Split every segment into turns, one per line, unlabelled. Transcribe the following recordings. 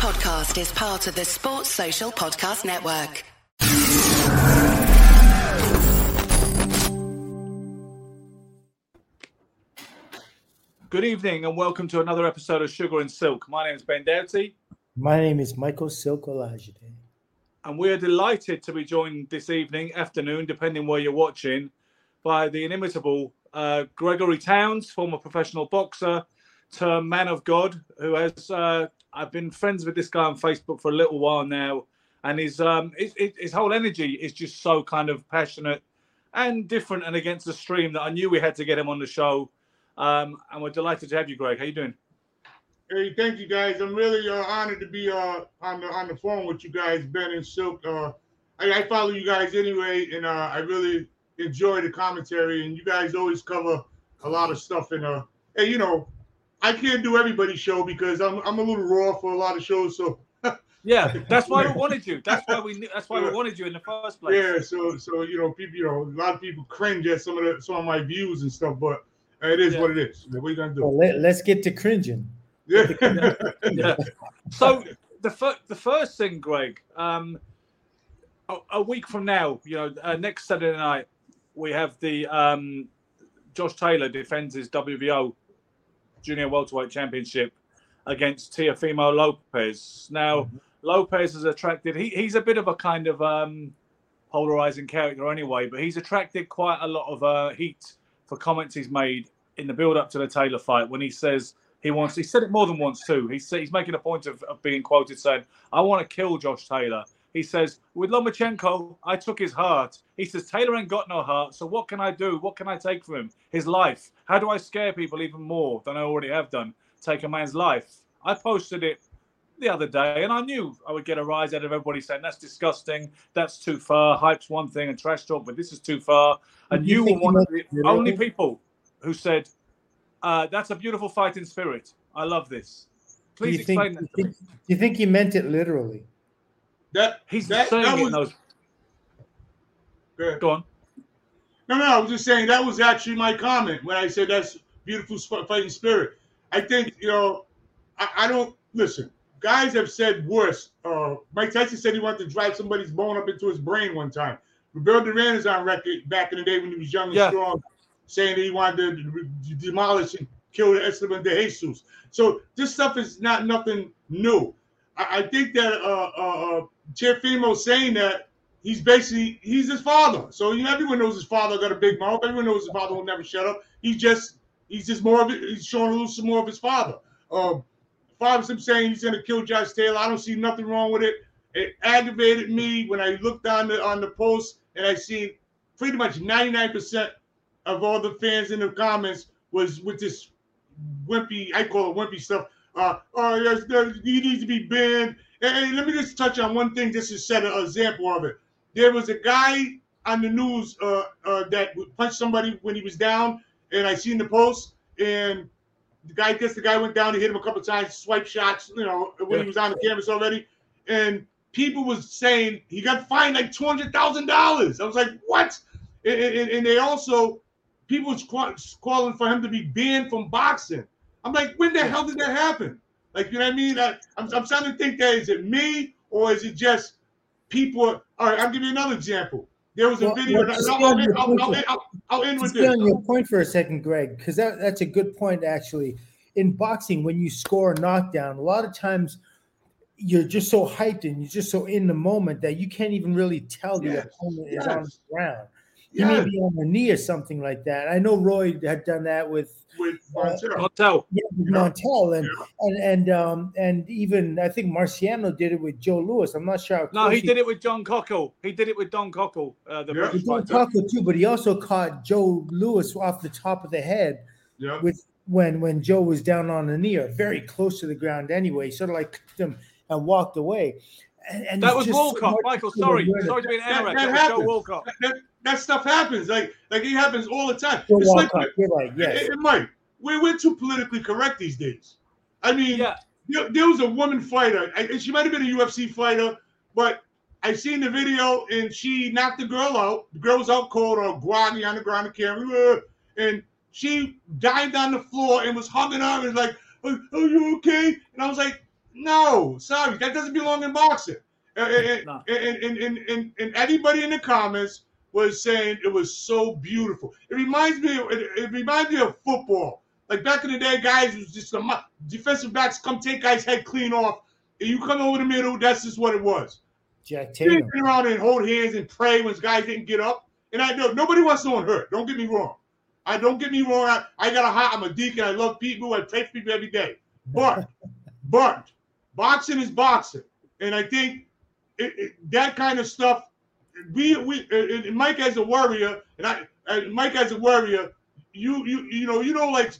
podcast is part of the Sports Social Podcast Network.
Good evening and welcome to another episode of Sugar and Silk. My name is Ben Doughty.
My name is Michael Silk Olajide.
And we are delighted to be joined this evening, afternoon, depending where you're watching, by the inimitable uh, Gregory Townes, former professional boxer, term man of God, who has. Uh, I've been friends with this guy on Facebook for a little while now, and his um his, his whole energy is just so kind of passionate and different and against the stream that I knew we had to get him on the show. Um, and we're delighted to have you, Greg. How you doing?
Hey, thank you guys. I'm really uh, honored to be uh, on the on the phone with you guys, Ben and Silk. Uh, I, I follow you guys anyway, and uh, I really enjoy the commentary. And you guys always cover a lot of stuff. And uh, hey, you know, I can't do everybody's show because I'm I'm a little raw for a lot of shows. So
yeah, that's why we wanted you. That's why we that's why we wanted you in the first place.
Yeah, so so you know, people, you know, a lot of people cringe at some of the some of my views and stuff, but it is
Yeah.
what it is. What are you gonna do?
Well, let, let's get to cringing.
Yeah.
yeah. So the fir- the first thing, Greg, um, a, a week from now, you know, uh, next Saturday night, we have the um, Josh Taylor defends his WBO Junior Welterweight Championship against Teofimo Lopez. Now, Lopez is attracted. He, he's a bit of a kind of um, polarizing character anyway, but he's attracted quite a lot of uh, heat for comments he's made in the build up to the Taylor fight when he says he wants. He said it more than once too. He's he's making a point of, of being quoted saying, "I want to kill Josh Taylor." He says, "With Lomachenko, I took his heart." He says, "Taylor ain't got no heart, so what can I do? What can I take from him? His life. How do I scare people even more than I already have done? Take a man's life." I posted it the other day, and I knew I would get a rise out of everybody saying that's disgusting, that's too far. Hype's one thing and trash talk, but this is too far. And
you
you were one of the only people who said uh, that's a beautiful fighting spirit. I love this.
Do
Please
you think,
explain
do
that.
you
to me.
think, do you think he meant it literally?
That
He's
that,
saying
that was,
those-
Go.
Go on.
No, no, I was just saying that was actually my comment when I said that's beautiful fighting spirit. I think you know, I, I don't listen. Guys have said worse. Uh, Mike Tyson said he wanted to drive somebody's bone up into his brain one time. Roberto Duran is on record back in the day when he was young and
Yeah.
strong, saying that he wanted to demolish and kill Esteban de Jesus. So this stuff is not nothing new. I, I think that uh, uh, Teofimo saying that he's basically he's his father. So you know, everyone knows his father got a big mouth. Everyone knows his father will never shut up. He's just he's just more of it. He's showing a little some more of his father. Um, far him saying he's gonna kill Josh Taylor, I don't see nothing wrong with it. It aggravated me when I looked on the on the post and I see pretty much 99% of all the fans in the comments was with this wimpy, I call it wimpy stuff. Uh, oh yes, he needs to be banned. And, and let me just touch on one thing just to set an example of it. There was a guy on the news uh, uh, that punched somebody when he was down, and I seen the post, and the guy, I guess the guy went down, he hit him a couple times, swipe shots, you know, when
Yeah.
he was on the canvas already, and people was saying he got fined like two hundred thousand dollars. I was like, what? And, and, and they also people was calling for him to be banned from boxing. I'm like, when the hell did that happen? Like, you know what I mean? I, I'm, I'm starting to think that is it me or is it just people? All right, I'll give you another example. There was a
Well,
video.
well,
I'll, I'll,
stay
I'll, I'll,
point
I'll,
for-
I'll, I'll end with
Stay on your point for a second, Greg, because that, that's a good point actually. In boxing, when you score a knockdown, a lot of times you're just so hyped and you're just so in the moment that you can't even really tell the
Yes,
opponent is on the
yes.
Ground. He may be on the knee or something like that. I know Roy had done that with
with Montero.
Montell.
yeah, with
Yeah.
Montell and
Yeah.
and and um and even I think Marciano did it with Joe Louis. I'm not sure.
No,
close
he did it with John Cockell. He did it with Don Cockell, uh, the
Yeah.
British
He did
fighter.
Taco too, but he also caught Joe Louis off the top of the head
Yeah.
with when when Joe was down on the knee or very close to the ground anyway. Sort of like kicked him and walked away. And, and
That was
just so
Walcott. Michael, sorry. Sorry to be an
That-
anorak.
that
That was Joe. Walcott.
That, that stuff happens. Like like it happens all the time.
Joe
It's like
Walcott, you're right. Yes.
It, it might. We're, we're too politically correct these days. I mean,
Yeah.
there, there was a woman fighter. I, she might have been a UFC fighter, but I seen the video and she knocked the girl out. The girl was out cold or groggy on the ground, the camera, uh, and she dived on the floor and was hugging her and was like, "Are, are you okay?" And I was like, No, sorry, that doesn't belong in boxing. And,
No.
and, and, and, and, and everybody in the comments was saying it was so beautiful. It reminds me. It, it reminds me of football. Like back in the day, guys was just a defensive backs come take guys' head clean off, and you come over the middle. That's just what it was.
Jack
didn't get around and hold hands and pray when guys didn't get up. And I know nobody wants no one hurt. Don't get me wrong. I don't get me wrong. I, I got a heart. I'm a deacon. I love people. I pray for people every day. But, but boxing is boxing, and I think it, it, that kind of stuff. We we and Mike as a warrior, and I and Mike as a warrior. You you you know you know like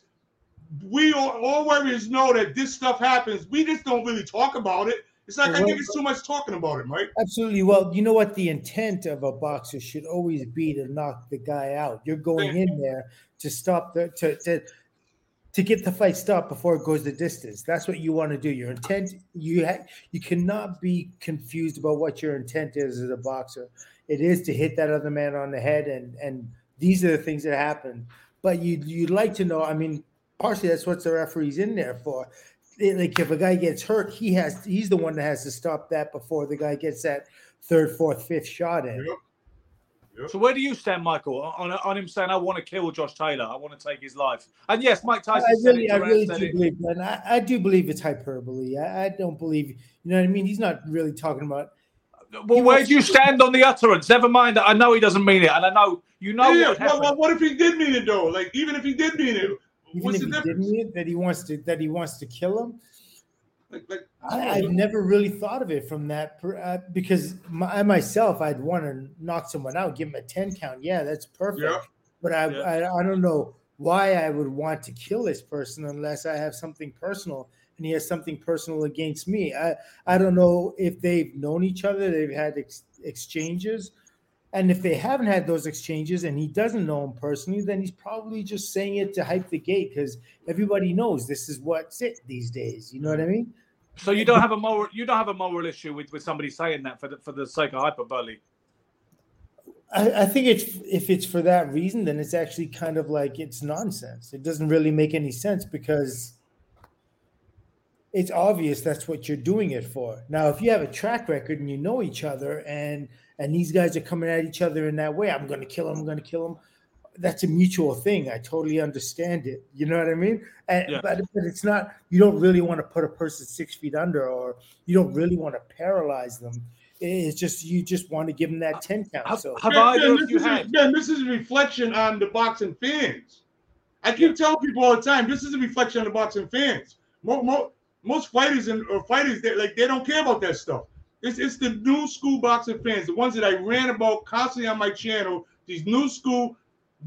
we all, all warriors know that this stuff happens. We just don't really talk about it. It's like I think it's too much talking about it, Mike.
Absolutely. Well, you know what? The intent of a boxer should always be to knock the guy out. You're going in there to stop the to to to get the fight stopped before it goes the distance. That's what you want to do. Your intent you ha- you cannot be confused about what your intent is as a boxer. It is to hit that other man on the head, and and these are the things that happen. But you you'd like to know. I mean, partially that's what the referee's in there for. It- like if a guy gets hurt, he has he's the one that has to stop that before the guy gets that third, fourth, fifth shot in.
Yep.
So where do you stand, Michael, on, on him saying I want to kill Josh Taylor, I want to take his life? And yes, Mike
I
Tyson said
really,
it.
I really do
it.
believe, and I, I do believe it's hyperbole. I, I don't believe, you know what I mean. He's not really talking about.
Uh, well,
He
where
wants-
do you stand on the utterance? Never mind that I know he doesn't mean it, and I know you know
yeah,
what
well, well, what if he did mean it though? Like even if he did mean it,
Even
what's
if
the
he
difference?
didn't mean it, that he wants to, that he wants to kill him.
Like, like,
I, I've never really thought of it from that per, uh, because my, I myself, I'd want to knock someone out, give him a ten count. Yeah, that's perfect.
Yeah.
But I,
Yeah.
I, I don't know why I would want to kill this person unless I have something personal and he has something personal against me. I, I don't know if they've known each other, they've had ex- exchanges. And if they haven't had those exchanges and he doesn't know him personally, then he's probably just saying it to hype the gate because everybody knows this is what's it these days. You know what I mean?
so you don't have a moral you don't have a moral issue with, with somebody saying that for the for the sake of hyperbole.
I, I think it's if it's for that reason, then it's actually kind of like it's nonsense. It doesn't really make any sense because it's obvious that's what you're doing it for. Now, if you have a track record and you know each other and and these guys are coming at each other in that way, I'm going to kill him. I'm going to kill him. That's a mutual thing. I totally understand it. You know what I mean? And,
Yeah.
but but it's not. You don't really want to put a person six feet under, or you don't really want to paralyze them. It's just you just want to give them that ten count. So
have
Ben,
either
Ben,
of
this
you
is a-
had?
Ben, this is a reflection on the boxing fans. I keep telling people all the time, this is a reflection on the boxing fans. Mo, mo, most fighters and or fighters that like they don't care about that stuff. It's it's the new school boxing fans, the ones that I ran about constantly on my channel. These new school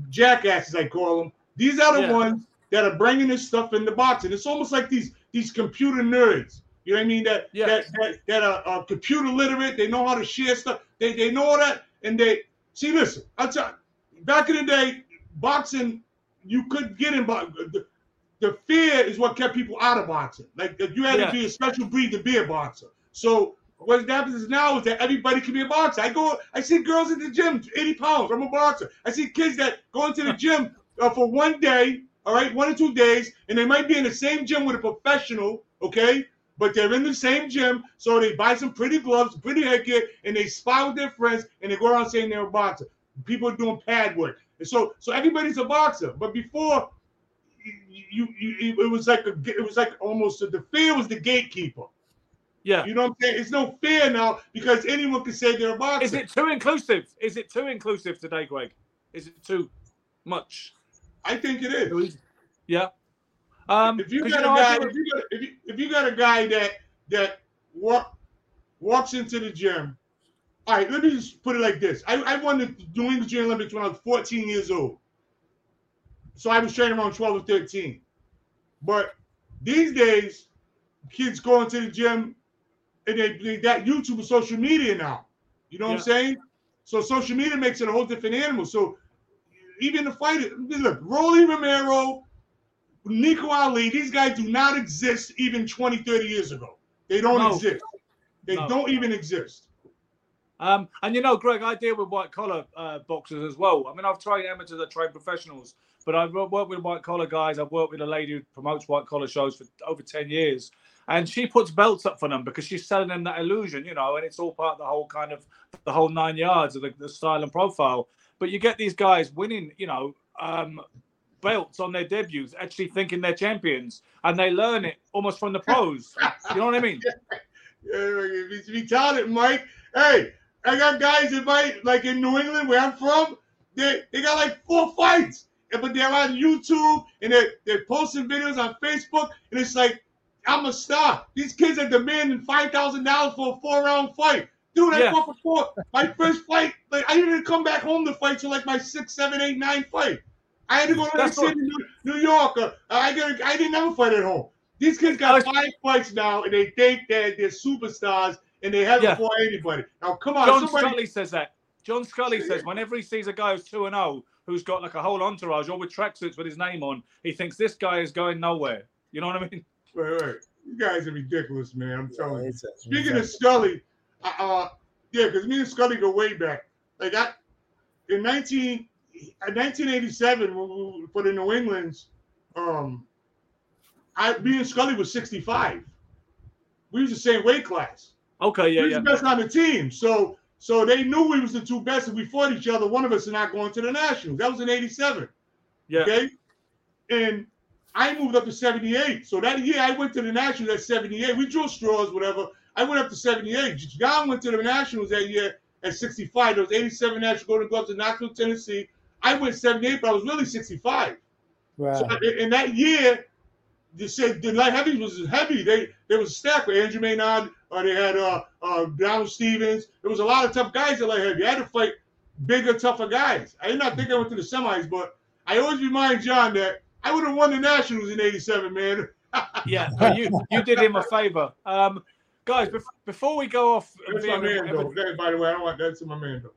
jackasses, I call them. These are the
Yeah.
ones that are bringing this stuff into boxing. It's almost like these these computer nerds. You know what I mean? That
Yeah.
that, that that are, are computer literate. They know how to share stuff. They they know all that, and they see. Listen, I tell back in the day, boxing you could get in, the, fear is what kept people out of boxing. Like you had
Yeah.
to be a special breed to be a boxer. So what happens now is that everybody can be a boxer. I go, I see girls in the gym, 80 pounds. I'm a boxer. I see kids that go into the gym uh, for one day, all right, one or two days, and they might be in the same gym with a professional, okay? But they're in the same gym, so they buy some pretty gloves, pretty headgear, and they spy with their friends, and they go around saying they're a boxer. People are doing pad work, and so so everybody's a boxer. But before, you, you, you it was like a, it was like almost a, the fear was the gatekeeper.
Yeah.
You know what I'm saying? It's no fear now because anyone can say they're a boxer.
Is it too inclusive? Is it too inclusive today, Greg? Is it too much?
I think it is.
Yeah. Um,
if you got
know,
a guy, if you got, if you, if you got a guy that that walk, walks into the gym, all right. Let me just put it like this: I, I won the New England Olympics when I was 14 years old, so I was training around 12 or 13. But these days, kids going to the gym and they, they got YouTube and social media now. You know what I'm saying? So social media makes it a whole different animal. So even the fighters, look, Rolly Romero, Nico Ali, these guys do not exist even 20, 30 years ago. They don't
No.
exist. They
No.
don't even exist.
Um, and you know, Greg, I deal with white collar uh, boxers as well. I mean, I've trained amateurs, I trained professionals, but I've worked with white collar guys. I've worked with a lady who promotes white collar shows for over 10 years. and she puts belts up for them because she's selling them that illusion, you know, and it's all part of the whole kind of the whole nine yards of the, the style and profile. But you get these guys winning, you know, um, belts on their debuts, actually thinking they're champions, and they learn it almost from the pros. you know what I mean?
Yeah, it's retarded, Mike. Hey, I got guys in my like in New England where I'm from. They they got like four fights, but they're on YouTube and they're they're posting videos on Facebook, and it's like I'm a star. These kids are demanding five thousand dollars for a four round fight. Dude, I
Yeah.
fought for four. My first fight, like I didn't come back home to fight till like my six, seven, eight, nine fight. I had to go to
That's
New, New, New York. Uh, I didn't, I didn't ever fight at home. These kids got five fights now, and they think that they're superstars, and they haven't
Yeah.
fought anybody. Now, come on,
John
somebody.
Scully says that. John Scully says whenever he sees a guy who's 2 and 0 who's got like a whole entourage all with tracksuits with his name on, he thinks this guy is going nowhere. You know what I mean?
Wait, wait. You guys are ridiculous, man. I'm telling you.
A-
Speaking of Scully, uh, uh yeah, because me and Scully go way back. Like I, in 19, in 1987, when we, for the New Englands, um, I me and Scully was 65. We was the same weight class.
Okay, yeah,
we was
yeah.
the best on the team. So so they knew we was the two best. If we fought each other, one of us is not going to the nationals. That was in 87.
Yeah.
Okay. And I moved up to 78. So that year I went to the Nationals at 78. We drew straws, whatever. I went up to 78. John went to the Nationals that year at 65. There was 87 National Golden Gloves in Knoxville, Tennessee. I went 78, but I was really 65.
Right.
So in- in that year, they said the light heavies was heavy. They there was a stack with Andrew Maynard, or they had uh, uh Donald Stevens. There was a lot of tough guys at light heavy. I had to fight bigger, tougher guys. I did not think I went to the semis, but I always remind John that I would have won the Nationals in '87, man.
Yeah, no, you you did him a favor. Um, guys, bef- before we go off,
That's my man,
whatever-.
That- by the way, I don't want that's my man, though.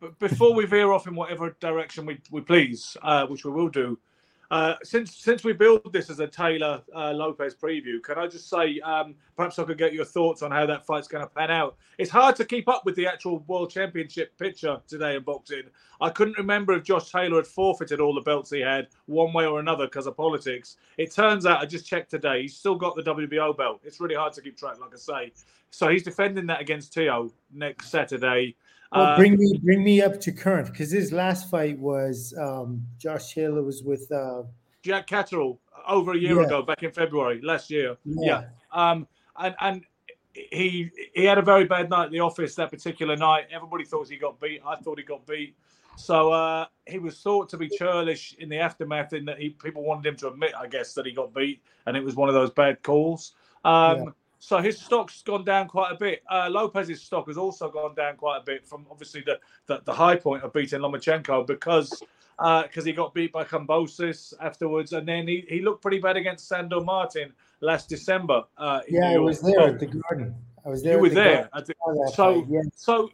but before we veer off in whatever direction we, we please, uh, which we will do, uh, since since we build this as a Taylor uh, Lopez preview, can I just say um, perhaps I could get your thoughts on how that fight's going to pan out? It's hard to keep up with the actual World Championship picture today in boxing. I couldn't remember if Josh Taylor had forfeited all the belts he had one way or another because of politics. It turns out I just checked today he's still got the WBO belt. It's really hard to keep track, like I say. So he's defending that against Teo next Saturday.
Well,
Uh,
bring me bring me up to current because his last fight was um, Josh Taylor was with uh,
Jack Catterall over a year
Yeah.
ago, back in February last year. Yeah. Um, and and he he had a very bad night at the office that particular night. Everybody thought he got beat. I thought he got beat. So uh, he was thought to be churlish in the aftermath, in that he people wanted him to admit, I guess, that he got beat, and it was one of those bad calls. Um,
Yeah.
So his stock's gone down quite a bit. Uh, Lopez's stock has also gone down quite a bit from obviously the the, the high point of beating Lomachenko because because he got beat by Kambosos afterwards, and then he, he looked pretty bad against Sandor Martin last December. Uh,
yeah, I was there at the Garden. I was there.
You were
the
there. The- So,
yeah.
so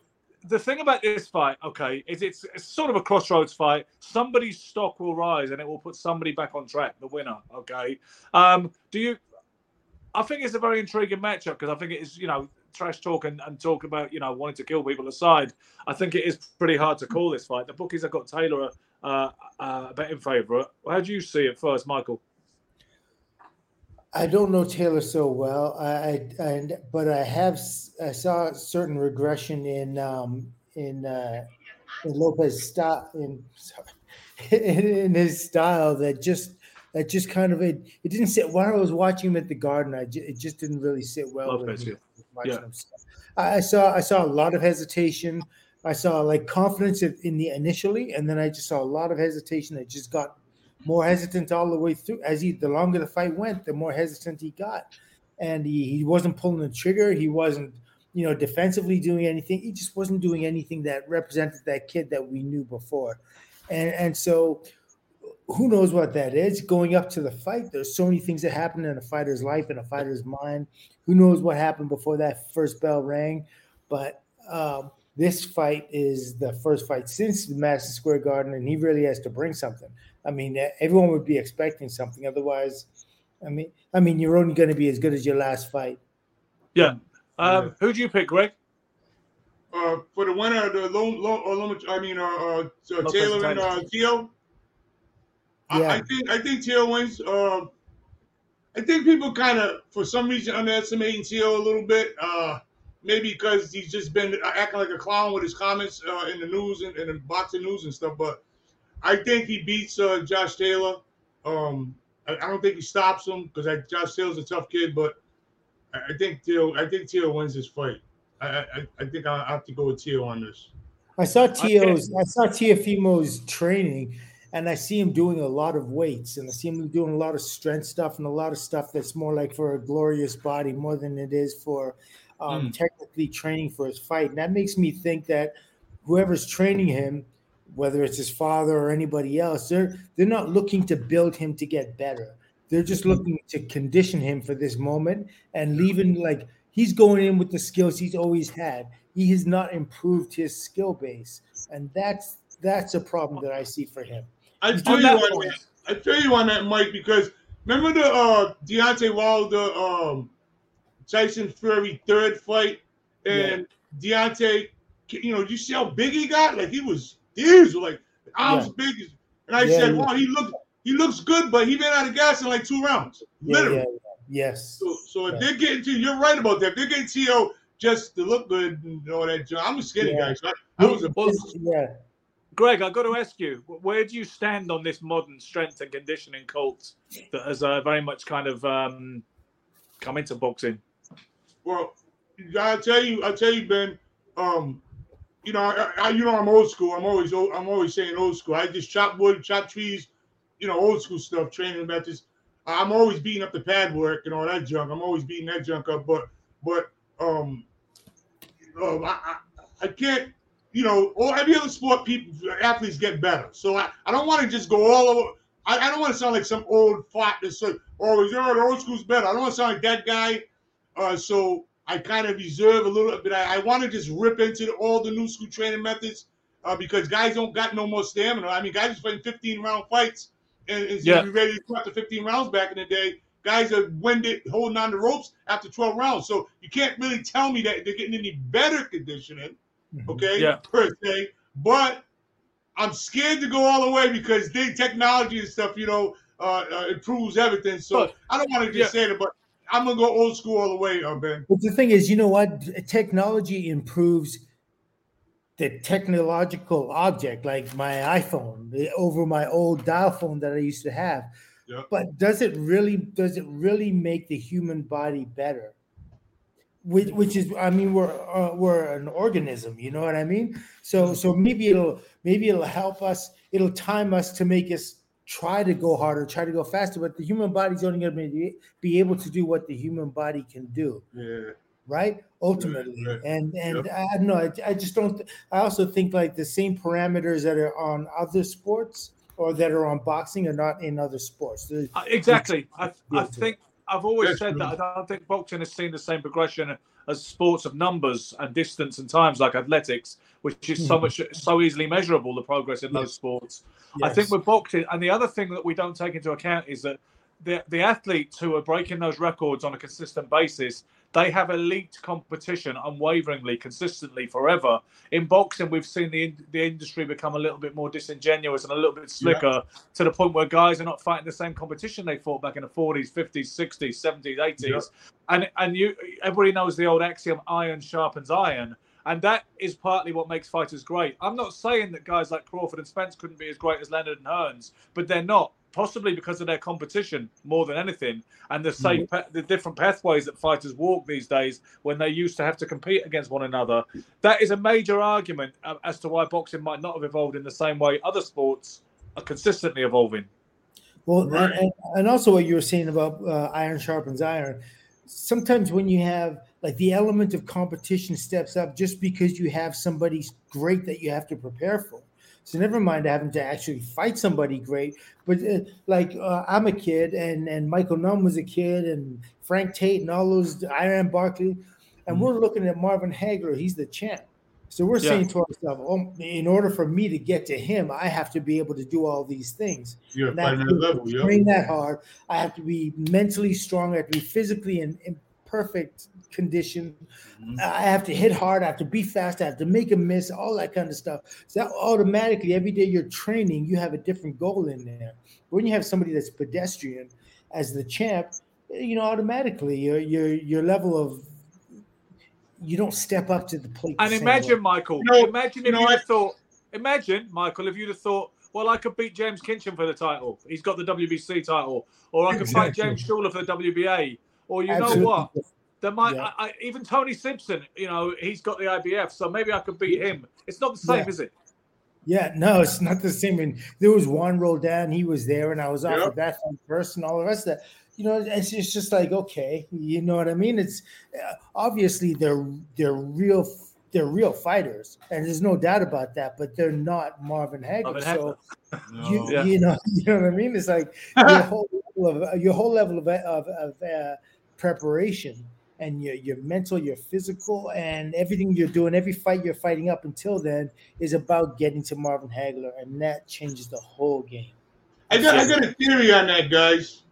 the thing about this fight, okay, is it's, it's sort of a crossroads fight. Somebody's stock will rise, and it will put somebody back on track. The winner, okay. Um, do you? I think it's a very intriguing matchup because I think it is, you know, trash talk and, and talk about, you know, wanting to kill people aside. I think it is pretty hard to call this fight. The bookies have got Taylor uh, uh, a betting favourite. How do you see it first, Michael?
I don't know Taylor so well. I, I and but I have I saw a certain regression in um in uh in Lopez style in in, in his style that just that just kind of it, it didn't sit while I was watching him at the garden. I it just didn't really sit well with me.
yeah.
watching
Yeah.
him. So I I saw I saw a lot of hesitation. I saw like confidence in in the initially, and then I just saw a lot of hesitation that just got more hesitant all the way through. As he the longer the fight went, the more hesitant he got, and he, he wasn't pulling the trigger. He wasn't you know defensively doing anything. He just wasn't doing anything that represented that kid that we knew before, and and so who knows what that is going up to the fight there's so many things that happen in a fighter's life and a fighter's mind who knows what happened before that first bell rang but um, this fight is the first fight since the Madison Square Garden, and he really has to bring something. I mean, everyone would be expecting something. Otherwise, I mean, I mean, you're only going to be as good as your last fight.
Yeah. Um,
Yeah.
Who do you pick, Greg?
Uh, for the winner, the low, low, uh, low, I mean, uh, uh, Taylor and
Taylor.
uh, Teo. I, I think I think Teo wins. Uh, I think people kind of, for some reason, underestimating Teo a little bit. Uh, maybe because he's just been acting like a clown with his comments uh, in the news and in the boxing news and stuff. But I think he beats uh, Josh Taylor. Um, I, I, don't think he stops him because Josh Taylor's a tough kid, but I, I think Teo. I think Teo wins this fight. I, I, I think I have to go with Teo on this.
I saw Teo's. I saw Teofimo's training, and I see him doing a lot of weights, and I see him doing a lot of strength stuff and a lot of stuff that's more like for a glorious body more than it is for um, mm. technically training for his fight. And that makes me think that whoever's training him, whether it's his father or anybody else, they're they're not looking to build him to get better. They're just mm-hmm. looking to condition him for this moment and leaving like he's going in with the skills he's always had. He has not improved his skill base, and that's that's a problem that I see for him.
I feel you on that. I feel you on that, Mike, because remember the uh Deontay Wilder um Tyson Fury third fight, and yeah. Deontay, you know, you see how big he got? Like he was these like arms yeah. big. And I yeah, said, "Wow, he looks he looks good, but he ran out of gas in like two rounds, literally."
Yes.
So, so if they're getting to you're right about that. If they're getting to just to look good and all that. I'm a skinny guy, so I, I was a
yeah. Greg, I've got to ask you, where do you stand on this modern strength and conditioning cult that has uh, very much kind of um, come into boxing?
Well, I tell you, I tell you, Ben. Um, you know, I, I, you know, I'm old school. I'm always, I'm always saying old school. I just chop wood, chop trees, you know, old school stuff. Training about this. I'm always beating up the pad work and all that junk. I'm always beating that junk up. But, but, um, um I, I, I can't you know, all every other sport, people athletes get better. So I, I don't want to just go all over. I, I don't want to sound like some old fart that says, "Oh, you know, the old school's better." I don't want to sound like that guy. Uh, so I kind of reserve a little bit. I, I want to just rip into the, all the new school training methods uh, because guys don't got no more stamina. I mean, guys are fighting 15 round fights and, and yeah. ready to go after 15 rounds back in the day. Guys are winded, holding on the ropes after 12 rounds. So you can't really tell me that they're getting any better conditioning. Okay, yeah. per se. But I'm scared to go all the way because the technology and stuff, you know, uh, uh, improves everything. So but, I don't want to just yeah. say it, but I'm gonna go old school all the way, uh, Ben.
But the thing is, you know what? Technology improves the technological object, like my iPhone, over my old dial phone that I used to have. Yep. But does it really? Does it really make the human body better? Which, which is i mean we're uh, we're an organism you know what i mean? So so maybe it'll maybe it'll help us it'll time us to make us try to go harder try to go faster but the human body's only going to be, be able to do what the human body can do.
Yeah.
Right? Ultimately. Right, right. and and yep. i don't know I, I just don't i also think like the same parameters that are on other sports or that are on boxing are not in other sports.
Uh, exactly. I, I think I've always That's said that I don't think boxing has seen the same progression as sports of numbers and distance and times like athletics, which is so hmm. much so easily measurable. The progress in yes. those sports. Yes. I think with boxing, and the other thing that we don't take into account is that the the athletes who are breaking those records on a consistent basis they have elite competition unwaveringly, consistently, forever. In boxing, we've seen the the industry become a little bit more disingenuous and a little bit slicker yeah. to the point where guys are not fighting the same competition they fought back in the 40s, 50s, 60s, 70s, 80s. Yeah. And and you everybody knows the old axiom: iron sharpens iron. And that is partly what makes fighters great. I'm not saying that guys like Crawford and Spence couldn't be as great as Leonard and Hearns, but they're not possibly because of their competition more than anything, and the same mm-hmm. the different pathways that fighters walk these days when they used to have to compete against one another. That is a major argument uh, as to why boxing might not have evolved in the same way other sports are consistently evolving.
Well, right. and, and, also what you were saying about uh, iron sharpens iron. Sometimes when you have like the element of competition steps up just because you have somebody great that you have to prepare for. So never mind having to actually fight somebody great. But uh, like uh, I'm a kid, and and Michael Nunn was a kid, and Frank Tate, and all those Iran Barkley, and mm-hmm. we're looking at Marvin Hagler. He's the champ. So we're yeah. saying to ourselves, oh, in order for me to get to him, I have to be able to do all these things.
You're fighting level,
train that hard. I have to be mentally strong. I have to be physically and, and perfect condition. Mm-hmm. I have to hit hard. I have to be fast. I have to make a miss. All that kind of stuff. So that automatically, every day you're training, you have a different goal in there. When you have somebody that's pedestrian as the champ, you know, automatically your your your level of you don't step up to the plate.
And
the
imagine,
way.
Michael,
You know-
imagine if
know
you'd have thought, imagine, Michael, if you'd have thought, well, I could beat James Kinchen for the title. He's got the WBC title. Or I could fight James Shuler for the WBA. Or you
Absolutely.
know what? There might,
Yeah.
I, I, even Tony Simpson, you know, he's got the IBF, so maybe I could beat him. It's not the same,
Yeah.
is it?
Yeah, no, it's not the same. And there was Juan Roldan, he was there, and I was offered
Yep.
that fight first, and all the rest of that. You know, it's, it's just like okay, you know what I mean? It's uh, obviously they're they're real they're real fighters, and there's no doubt about that. But they're not Marvin Hagler.
Marvin
so
No.
you,
Yeah.
you know, you know what I mean? It's like your whole level of, your whole level of of, of uh, preparation and your your mental, your physical, and everything you're doing, every fight you're fighting up until then is about getting to Marvin Hagler, and that changes the whole game.
I got I got a theory on that, guys.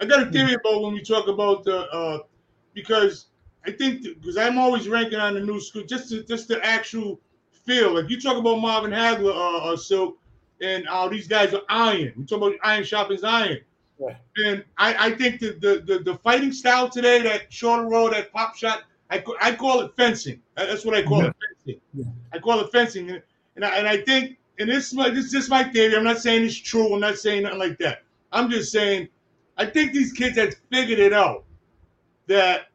I got a theory about when we talk about the uh, because I think because I'm always ranking on the new school, just to, just the actual feel. Like you talk about Marvin Hagler, uh, uh Silk, and uh, these guys are iron. We talk about Iron Sharpens Iron.
Right.
And I, I think the, the, the, the fighting style today, that shorter road, that pop shot, I, I call it fencing. That's what I call it, fencing.
Yeah.
I call it fencing. And, and, I, and I think, and this is, my, this is just my theory. I'm not saying it's true. I'm not saying nothing like that. I'm just saying, I think these kids have figured it out that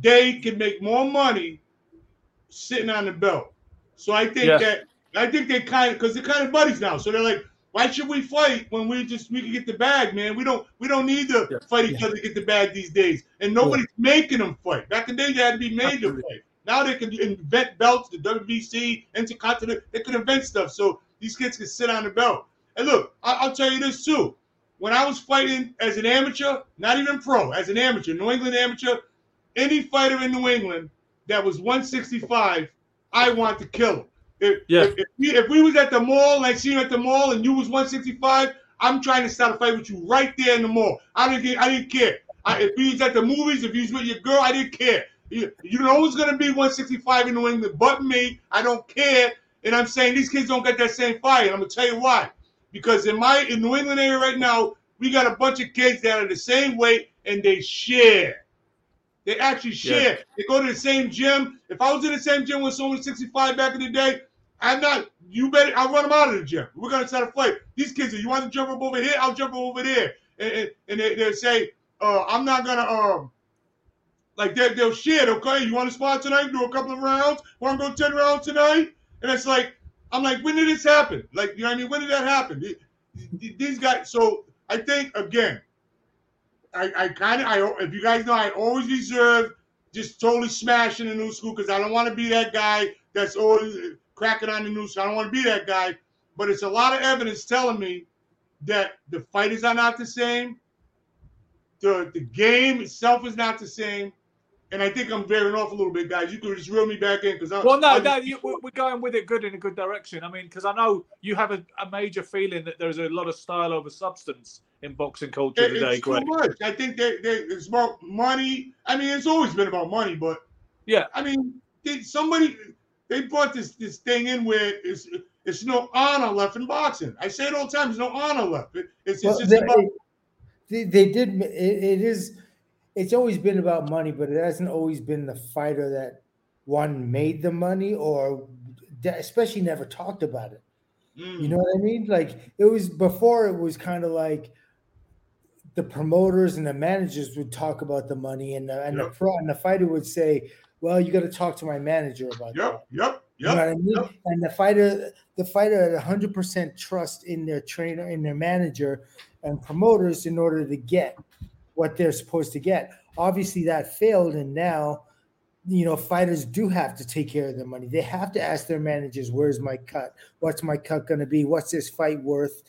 they can make more money sitting on the belt. So I think
Yeah.
that I think they kind of because they're kind of buddies now. So they're like, why should we fight when we just we can get the bag, man? We don't we don't need to
Yeah.
fight each
Yeah.
other to get the bag these days. And nobody's making them fight. Back in the day, they had to be made
Absolutely.
to fight. Now they can invent belts, the WBC, Intercontinental. They can invent stuff so these kids can sit on the belt. And look, I- I'll tell you this too. When I was fighting as an amateur, not even pro, as an amateur, New England amateur, any fighter in New England that was 165, I want to kill him. If,
Yeah.
if, if, we, if we was at the mall and I see you at the mall and you was 165, I'm trying to start a fight with you right there in the mall. I didn't get, I didn't care. I, if we was at the movies, if you was with your girl, I didn't care. You, you know who's gonna be 165 in New England but me. I don't care. And I'm saying these kids don't get that same fight. And I'm gonna tell you why. Because in my in New England area right now, we got a bunch of kids that are the same weight and they share. They actually
Yeah.
share. They go to the same gym. If I was in the same gym with someone 65 back in the day, I'm not. You better. I'll run them out of the gym. We're gonna start a fight. These kids, are, you want to jump up over here? I'll jump up over there. And, and, and they, they'll say, uh, I'm not gonna. Um, like they, they'll share. Okay, you want to spot tonight? Do a couple of rounds. Want to go ten rounds tonight? And it's like, I'm like, when did this happen? Like, you know what I mean? When did that happen? The- the- These guys. So I think again, I, I kind of, I if you guys know, I always reserve just totally smashing the new school because I don't want to be that guy that's always cracking on the new school. I don't want to be that guy. But it's a lot of evidence telling me that the fighters are not the same. The the game itself is not the same. And I think I'm veering off a little bit, guys. You could just reel me back in because
Well, no, no, you, we're going with it good in a good direction. I mean, because I know you have a, a major feeling that there's a lot of style over substance in boxing culture
It-
today,
it's too
Greg.
much. I think they, they, it's about money. I mean, it's always been about money, but
Yeah.
I mean, they, somebody they brought this this thing in where it's it's no honor left in boxing. I say it all the time. There's no honor left. It, it's,
Well,
it's just
they,
about
they, they did. It, it is. It's always been about money, but it hasn't always been the fighter that one made the money, or especially never talked about it.
mm,
You know what I mean? Like it was before. It was kind of like the promoters and the managers would talk about the money, and the and the pro and the fighter would say, "Well, you got to talk to my manager about that."
Yep, yep,
You know what I mean?
yep.
And the fighter, the fighter had hundred percent trust in their trainer, in their manager, and promoters in order to get what they're supposed to get. Obviously, that failed, and now, you know, fighters do have to take care of their money. They have to ask their managers, "Where's my cut? What's my cut going to be? What's this fight worth?"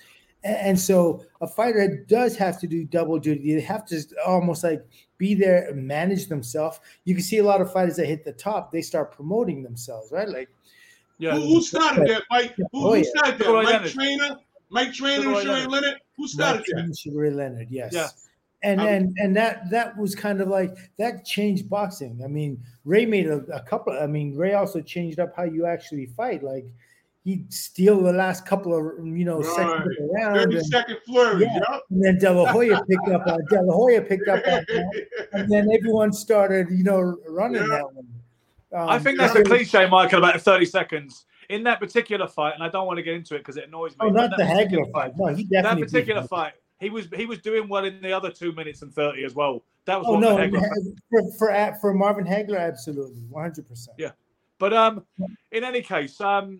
A- And so, a fighter does have to do double duty. They have to almost like be there and manage themselves. You can see a lot of fighters that hit the top; they start promoting themselves, right? Like
Yeah.
Who, who started that, Mike? Who,
Oh,
who
yeah.
started that? Mike
Leonard.
Trainer, Mike Trainer,
Sugar
and
Ray Leonard.
Leonard. Who started that?
Mike Sugar Leonard, yes.
Yeah.
And
then
and and that that was kind of like that changed boxing. I mean, Ray made a, a couple. I mean, Ray also changed up how you actually fight. Like he'd steal the last couple of you know
Right.
seconds of the round,
Thirty
and,
second flurry.
Yeah.
Yep.
and then De La Hoya picked up on De La Hoya picked up on that, and then everyone started you know running
Yeah.
that one. Um,
I think that's
so-
a cliche, Michael, about 30 seconds. In that particular fight, and I don't want to get into it because it annoys me.
Oh, not the Hagler fight. No, he definitely
That particular
him.
fight, he was he was doing well in the other two minutes and 30 as well. That was
Oh no,
the Hagler fight
for for for Marvin Hagler, absolutely, one hundred percent.
Yeah. But um, in any case, um,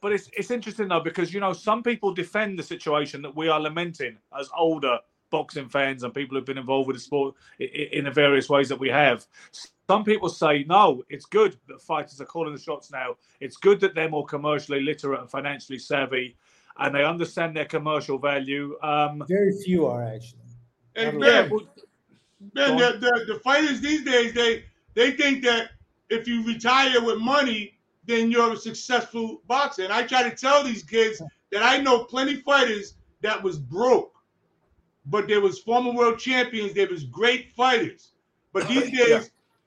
but it's it's interesting though because you know some people defend the situation that we are lamenting as older boxing fans and people who've been involved with the sport i- i- in the various ways that we have. Some people say no, it's good that fighters are calling the shots now. It's good that they're more commercially literate and financially savvy, and they understand their commercial value. Um,
Very few are actually.
And
yeah,
Ben,
well,
Ben, the, the, the fighters these days, they they think that if you retire with money, then you're a successful boxer. And I try to tell these kids that I know plenty fighters that was broke, but there was former world champions, there was great fighters. But these days,
Yeah.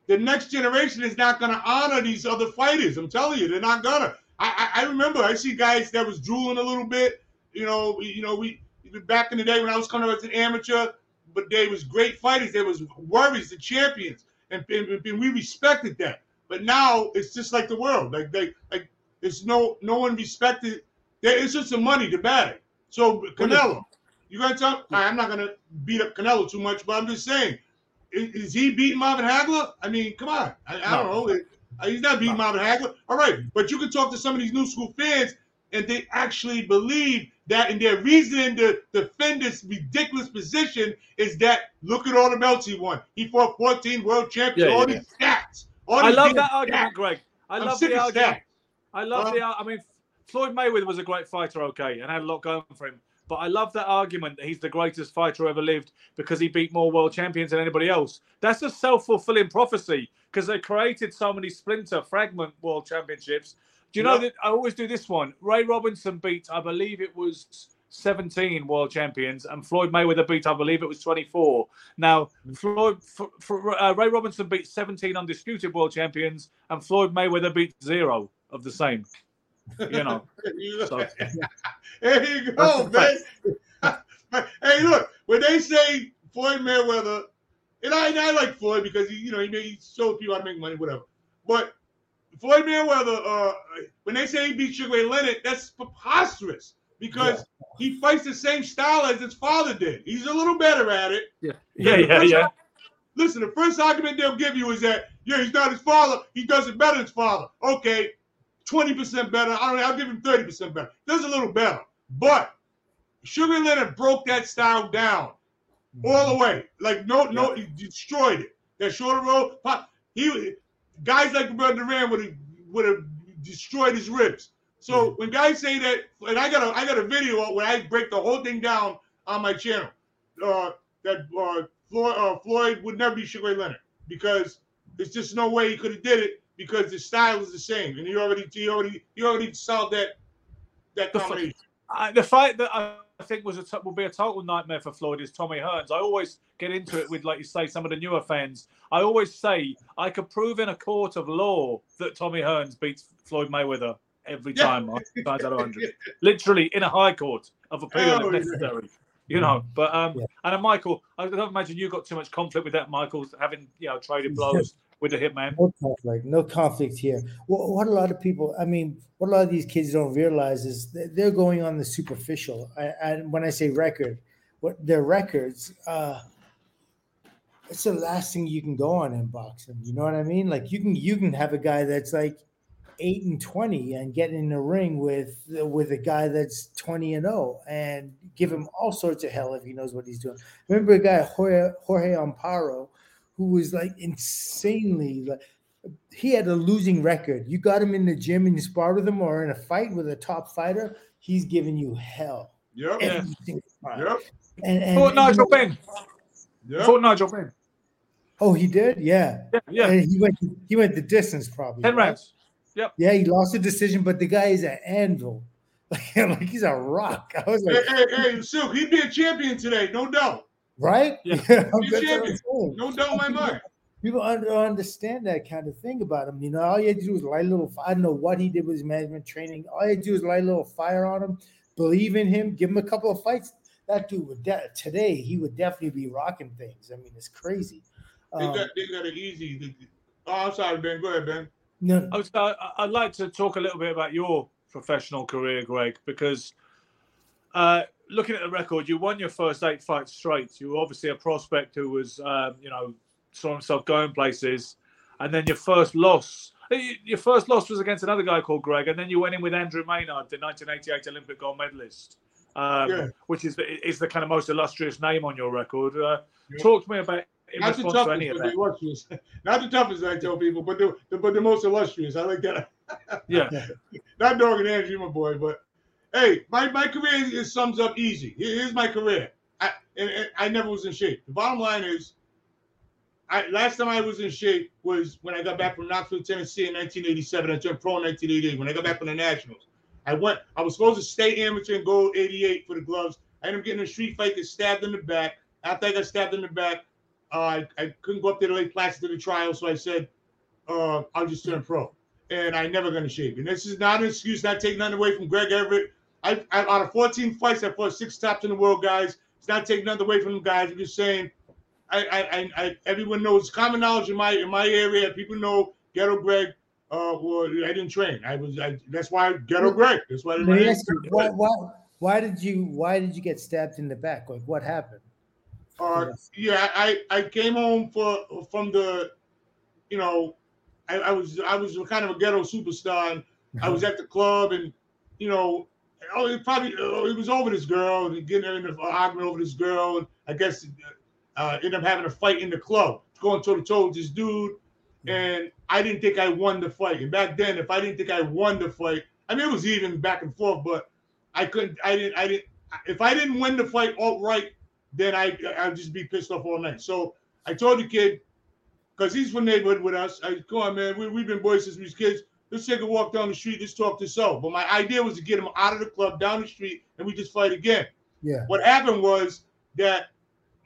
the next generation is not gonna honor these other fighters. I'm telling you, they're not gonna. I, I, I remember I see guys that was drooling a little bit. You know, you know, we back in the day when I was coming up as an amateur, but they was great fighters. There was worries, the champions, and, and, and we respected that. But now it's just like the world. Like they like it's no no one respected. There it's just some money to bag. So Canelo, you gonna tell? I'm not gonna beat up Canelo too much, but I'm just saying, is, is he beating Marvin Hagler? I mean, come on. I, I don't know. It- uh, he's not beating Marvin Hagler. All right, but you can talk to some of these new school fans, and they actually believe that, and their reason to defend this ridiculous position is that look at all the belts he won. He fought 14 world champions.
Yeah,
all
yeah,
these stats.
I love that argument, Greg. I
I'm
love the argument. I love
Uh,
the. I mean, Floyd Mayweather was a great fighter, okay, and had a lot going for him. But I love that argument that he's the greatest fighter who ever lived because he beat more world champions than anybody else. That's a self fulfilling prophecy because they created so many splinter fragment world championships. Do you know that I always do this one? Ray Robinson beat, I believe it was 17 world champions, and Floyd Mayweather beat, I believe it was 24. Now, Floyd, for, for, uh, Ray Robinson beat 17 undisputed world champions, and Floyd Mayweather beat zero of the same. You know, so
There you go, man. hey, look, when they say Floyd Mayweather, and I, and I like Floyd because he, you know, he, made, he showed people how to make money, whatever. But Floyd Mayweather, uh, when they say he beat Sugar Ray Leonard, that's preposterous because he fights the same style as his father did. He's a little better at it.
yeah, yeah, yeah. yeah.
Listen, the first argument they'll give you is that yeah, he's not his father. He does it better than his father. Okay, twenty percent better. I don't know. I'll give him thirty percent better. Does a little better, but Sugar Ray Leonard broke that style down all the way. Like no, no, he destroyed it. That shorter road, pop- he guys like Roberto Duran would have would have destroyed his ribs. So when guys say that, and I got a I got a video where I break the whole thing down on my channel. Uh, that uh, Floyd, uh, Floyd would never be Sugar Leonard because there's just no way he could have did it because the style is the same, and he already he already he already solved that that
The
combination.
I, the fight that I think was a t- will be a total nightmare for Floyd is Tommy Hearns. I always get into it with, like you say, some of the newer fans. I always say I could prove in a court of law that Tommy Hearns beats Floyd Mayweather every
Yeah.
time. Times out of hundred, literally in a high court of appeal
Hell
if
yeah.
necessary. You know, but um,
Yeah.
and then Michael, I don't imagine you got too much conflict with that, Michael, having you know traded blows with the hitman.
No conflict, no conflict here. What, what a lot of people, I mean, what a lot of these kids don't realize is that they're going on the superficial. And when I say record, what their records, uh, it's the last thing you can go on in boxing. You know what I mean? Like you can you can have a guy that's like eight and twenty and get in the ring with with a guy that's twenty and zero and give him all sorts of hell if he knows what he's doing. Remember a guy Jorge, Jorge Amparo who was like insanely like he had a losing record. You got him in the gym and you sparred with him or in a fight with a top fighter, he's giving you hell.
Yep,
Yeah.
every single time.
yep,
And, and,
Fought
and-
Nigel Benn.
yep.
Fought Nigel Benn.
oh, he did, yeah.
Yeah, yeah.
And he went he went the distance probably.
Ten
right?
Rounds.
Yeah, he lost the decision, but the guy is an anvil. like he's a rock. I was like,
hey, hey, Silk, he'd be a champion today, no doubt.
right?
Yeah.
that's what I'm
champion. No doubt in my mind.
people don't understand that kind of thing about him. You know, all you had to do was light a little. I don't know what he did with his management training. All you had to do was light a little fire on him, believe in him, give him a couple of fights. That dude would de- today he would definitely be rocking things. I mean, it's crazy.
They
Um,
got they got it easy. Oh, I'm sorry, Ben. Go ahead, Ben.
No,
I was, uh, I'd like to talk a little bit about your professional career, Greg, because uh, looking at the record, you won your first eight fights straight. You were obviously a prospect who was, um, you know, saw himself going places, and then your first loss. Your first loss was against another guy called Greg, and then you went in with Andrew Maynard, the 1988 Olympic gold medalist, um,
Yeah.
which is the, is the kind of most illustrious name on your record. Uh,
Yeah.
Talk to me about
Not the toughest, but the illustrious. Not the toughest, I tell people, but the, the but the most illustrious. I like that.
Yeah,
Not dogging Andrew, my boy, but hey, my, my career is, is sums up easy. Here's my career. I and, and I never was in shape. The bottom line is, I last time I was in shape was when I got back from Knoxville, Tennessee in 1987. I turned pro in 1988. When I got back from the Nationals, I went. I was supposed to stay amateur and go 88 for the gloves. I ended up getting a street fight, get stabbed in the back. After I got stabbed in the back, I, I couldn't go up there to Lake Placid to the trial, so I said, uh, I'll just turn pro and I never gonna shave. And this is not an excuse, not taking nothing away from Greg Everett. I, I out of 14 fights, I fought six tops in the world, guys. It's not taking nothing away from them guys. I'm just saying, I, I, I, everyone knows common knowledge in my in my area. People know Ghetto Greg. Uh, well, I didn't train. I was. I, that's why Ghetto Greg. That's why.
let me ask you, why, why, why did you why did you get stabbed in the back? Like what happened?
Uh, yeah, I, I came home for from the, you know, I, I was I was kind of a ghetto superstar, and I was at the club, and you know, oh, it probably oh, it was over this girl, and getting in an argument over this girl, and I guess uh, ended up having a fight in the club, going toe to toe with this dude, and I didn't think I won the fight. And back then, if I didn't think I won the fight, I mean it was even back and forth, but I couldn't, I didn't, I didn't. If I didn't win the fight outright, then I I'd just be pissed off all night. So I told the kid, because he's from the neighborhood with us. I come on, man, we, we've been boys since we was kids. Let's take a walk down the street. Let's talk this out. But my idea was to get him out of the club, down the street, and we just fight again.
Yeah.
What happened was that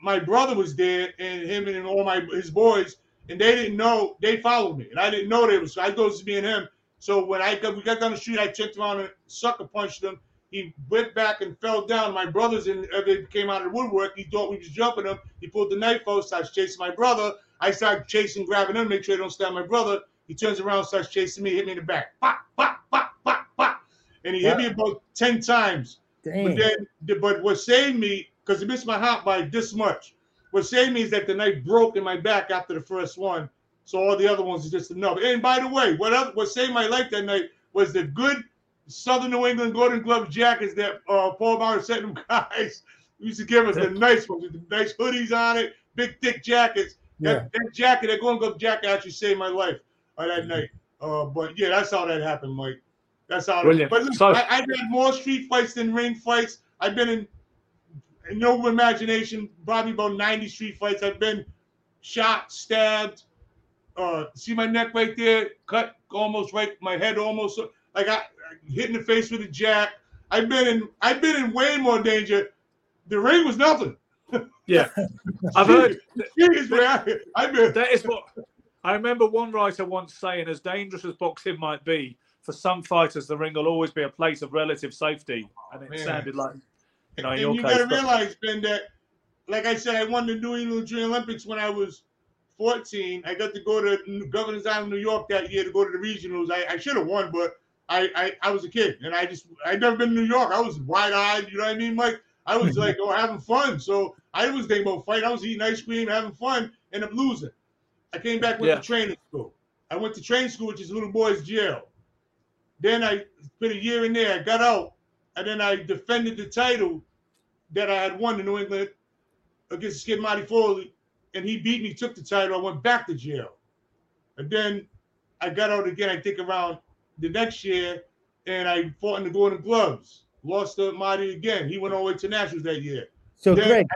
my brother was there, and him and all my his boys, and they didn't know. They followed me, and I didn't know they was. I goes to me and him. So when I got, we got down the street, I checked around and sucker punched him. He went back and fell down. My brothers and they came out of the woodwork. He thought we was jumping him. He pulled the knife out, starts chasing my brother. I started chasing, grabbing him, make sure they don't stab my brother. He turns around, starts chasing me, hit me in the back. Pop, pop, pop, pop, pop. And he hit me about 10 times. But then, but what saved me, because it missed my heart by this much, what saved me is that the knife broke in my back after the first one. So all the other ones is just enough. And by the way, what other, what saved my life that night was the good Southern New England Golden Glove jackets that uh, Paul Bauer sent them guys. used to give us the nice ones with the nice hoodies on it, big thick jackets.
Yeah.
That, that jacket, that Golden Glove jacket, actually saved my life uh, that night. Uh, but yeah, that's how that happened, Mike. That's how.
Brilliant.
But listen,
So-
I, I've had more street fights than ring fights. I've been in, in no imagination, probably about 90 street fights. I've been shot, stabbed. Uh, see my neck right there, cut almost right, my head almost like I hit in the face with a jack. I've been in, I've been in way more danger. The ring was nothing.
Yeah, I've heard
Serious. I- I've been.
that is what I remember. One writer once saying, "As dangerous as boxing might be, for some fighters, the ring will always be a place of relative safety." And it oh,
Man.
sounded like, you know, in
and
your
you
case,
gotta
but-
realize, Ben, that like I said, I won the New England Junior Olympics when I was 14. I got to go to Governor's Island, New York that year to go to the regionals. I, I should have won, but I, I I was a kid and I just I'd never been to New York. I was wide eyed, you know what I mean, Mike? I was like, oh, having fun. So I was thinking about fight. I was eating ice cream, having fun, and I'm losing. I came back with
Yeah.
to training school. I went to training school, which is little boys' jail. Then I spent a year in there. I got out, and then I defended the title that I had won in New England against Skid Marty Foley, and he beat me, took the title. I went back to jail, and then I got out again. I think around the next year, and I fought in the Golden Gloves. Lost to Marty again. He went all the way to nationals that year.
So
then,
Greg,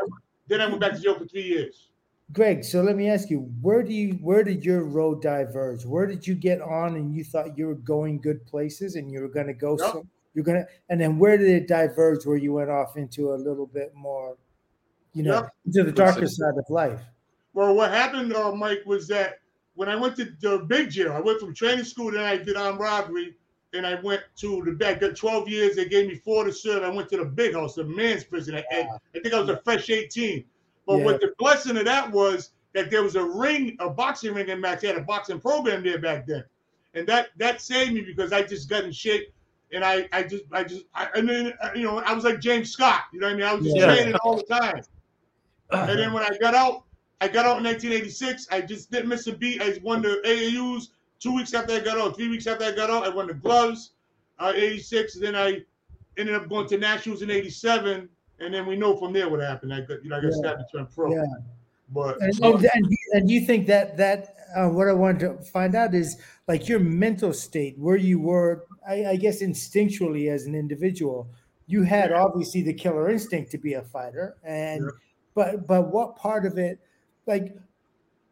then I went back to jail for three years.
Greg, so let me ask you, where do you where did your road diverge? Where did you get on and you thought you were going good places and you were gonna go
Yep.
some you're gonna and then where did it diverge where you went off into a little bit more, you know,
Yep.
into the darker side of life?
Well, what happened, uh, Mike, was that when I went to the big jail, I went from training school, then I did armed robbery, and I went to the back. Got 12 years. They gave me four to serve. I went to the big house, the men's prison. I, I think I was a fresh 18. But
Yeah.
what the blessing of that was that there was a ring, a boxing ring in Max. They had a boxing program there back then, and that that saved me because I just got in shape. And I, I just, I just, I, and then, uh, you know, I was like James Scott. You know what I mean? I was just
Yeah.
training all the time. And then when I got out, I got out in 1986. I just didn't miss a beat. I won the AAUs two weeks after I got out. Three weeks after I got out, I won the gloves. Uh, 86. Then I ended up going to nationals in 87. And then we know from there what happened. I got, you know, I got
Yeah.
stabbed and turned pro.
Yeah.
But
And, and, and, and you think that that uh, what I wanted to find out is like your mental state, where you were, I, I guess instinctually as an individual, you had obviously the killer instinct to be a fighter, and
Yeah.
but but what part of it, like,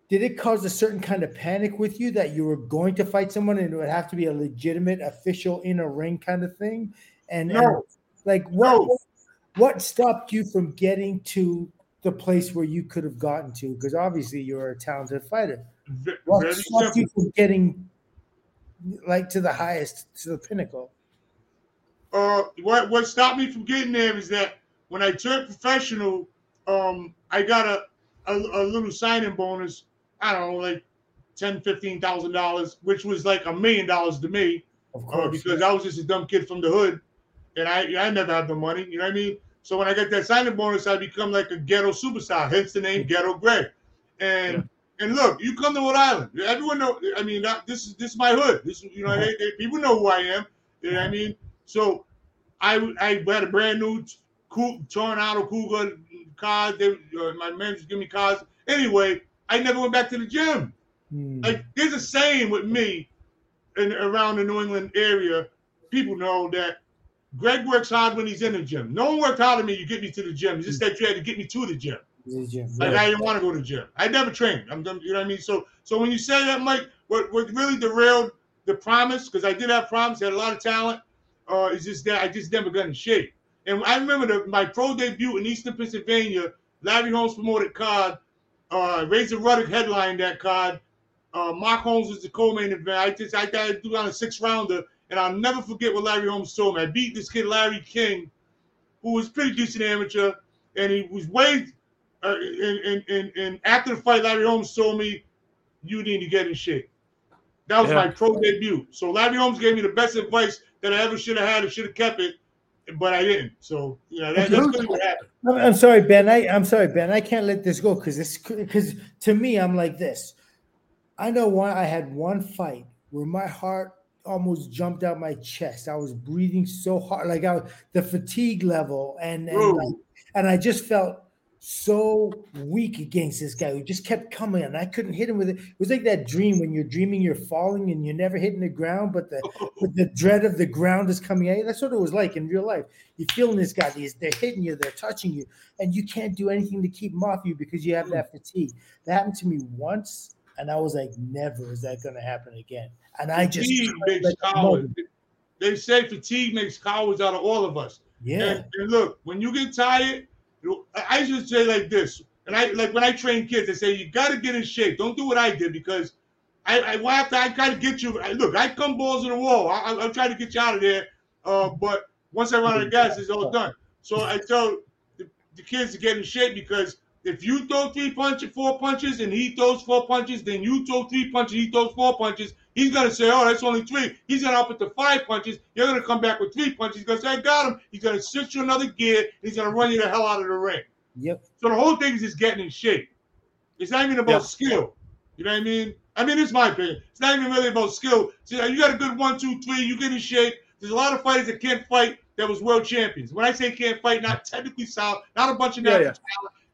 did it cause a certain kind of panic with you that you were going to fight someone and it would have to be a legitimate official in a ring kind of thing? And, and,
No.
like what
No.
what stopped you from getting to the place where you could have gotten to? Because obviously you're a talented fighter.
v-
What stopped
simple.
you from getting like to the highest, to the pinnacle?
uh, what what stopped me from getting there is that when I turned professional, um, I got a, a a little signing bonus. I don't know, like ten, fifteen thousand dollars, which was like a million dollars to me,
Of
uh,
course,
because I was just a dumb kid from the hood, and I I never had the money. You know what I mean? So when I got that signing bonus, I become like a ghetto superstar. Hence the name Ghetto Greg. And and look, you come to Rhode Island. Everyone know. I mean, this is this is my hood. This you know they, they, people know who I am. You know what I mean? So I I had a brand new cool Tornado Cougar car. They, uh, my manager give me cars. Anyway, I never went back to the gym.
Hmm.
Like there's a saying with me, in around the New England area, people know that Greg works hard when he's in the gym. No one worked harder than me. You get me to the gym. It's just that you had to get me to the gym.
The gym.
Like I didn't want to go to the gym. I never trained. I'm done, you know what I mean? So so when you say that, Mike, what what really derailed the promise, because I did have promise, had a lot of talent, uh, is just that I just never got in shape. And I remember the, my pro debut in Eastern Pennsylvania, Larry Holmes promoted card, uh, Razor Ruddock headlined that card. Uh, Mark Holmes was the co-main event. I just I got to do on a six rounder, and I'll never forget what Larry Holmes told me. I beat this kid Larry King, who was pretty decent amateur, and he was way uh, and, and, and, and after the fight, Larry Holmes told me, you need to get in shape. That was
Yeah.
my pro debut. So Larry Holmes gave me the best advice that I ever should have had and should have kept it, but I didn't. So, you know, that, that's really what happened.
I'm, sorry, Ben. I, I'm sorry, Ben. I can't let this go because this because to me, I'm like this. I know one. I had one fight where my heart almost jumped out my chest. I was breathing so hard, like I the fatigue level, and and, like, and I just felt so weak against this guy who just kept coming, and I couldn't hit him with it. It was like that dream when you're dreaming you're falling and you're never hitting the ground, but the but the dread of the ground is coming at you. That's what it was like in real life. You're feeling this guy, these they're hitting you, they're touching you, and you can't do anything to keep them off you because you have that mm. fatigue. That happened to me once, and I was like, never is that gonna happen again. And I just.
They say fatigue makes cowards out of all of us.
yeah,
And, and look, when you get tired, I I should say like this. And I like when I train kids, I say you got to get in shape. Don't do what I did because I I well, after I gotta get you. I, look, I come balls to the wall. I, I, I'm trying to get you out of there. Uh, but once I run out of gas, it's all done. So I tell the, the kids to get in shape because if you throw three punches, four punches, and he throws four punches, then you throw three punches, he throws four punches. He's gonna say, "Oh, that's only three. He's gonna up it to five punches. You're gonna come back with three punches. He's gonna say, "I got him." He's gonna switch you another gear. He's gonna run you the hell out of the ring.
yep,
So the whole thing is just getting in shape. It's not even about
Yeah.
skill. You know what I mean? I mean, it's my opinion. It's not even really about skill. See, you got a good one, two, three. You get in shape. There's a lot of fighters that can't fight that was world champions. When I say can't fight, not technically sound, not a bunch of
Yeah, yeah.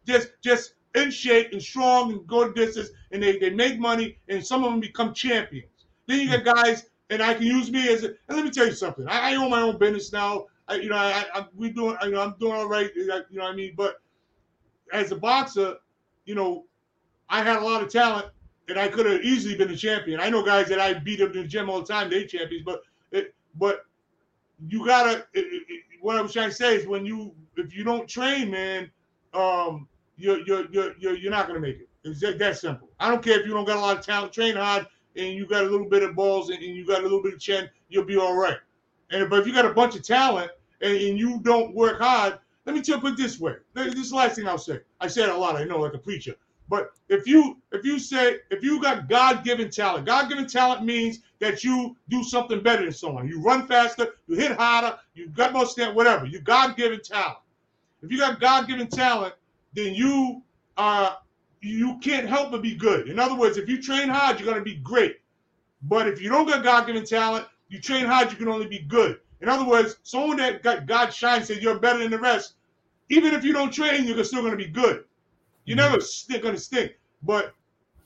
just just in shape and strong and go good distance, and they, they make money, and some of them become champions. Then you got guys, and I can use me as a. And let me tell you something. I, I own my own business now. I, you know, I, I we doing. You know, I'm doing all right. You know what I mean? But as a boxer, you know, I had a lot of talent, and I could have easily been a champion. I know guys that I beat up in the gym all the time. They champions, but it, but you gotta. It, it, what I was trying to say is when you if you don't train, man, um, you're you're you're you're, you're not gonna make it. It's that simple. I don't care if you don't got a lot of talent, train hard, and you got a little bit of balls and, and you got a little bit of chin, you'll be all right. And but if you got a bunch of talent and, and you don't work hard, let me tell you put this way. This is the last thing I'll say. I said a lot, I know, like a preacher. But if you if you say if you got God-given talent, God-given talent means that you do something better than someone. You run faster, you hit harder, you got more stand, whatever. You God-given talent. If you got God-given talent, then you uh you can't help but be good. In other words, if you train hard, you're gonna be great. But if you don't got God-given talent, you train hard, you can only be good. In other words, someone that got God shine said you're better than the rest. Even if you don't train, you're still gonna be good. You're never mm-hmm. st- gonna stink. But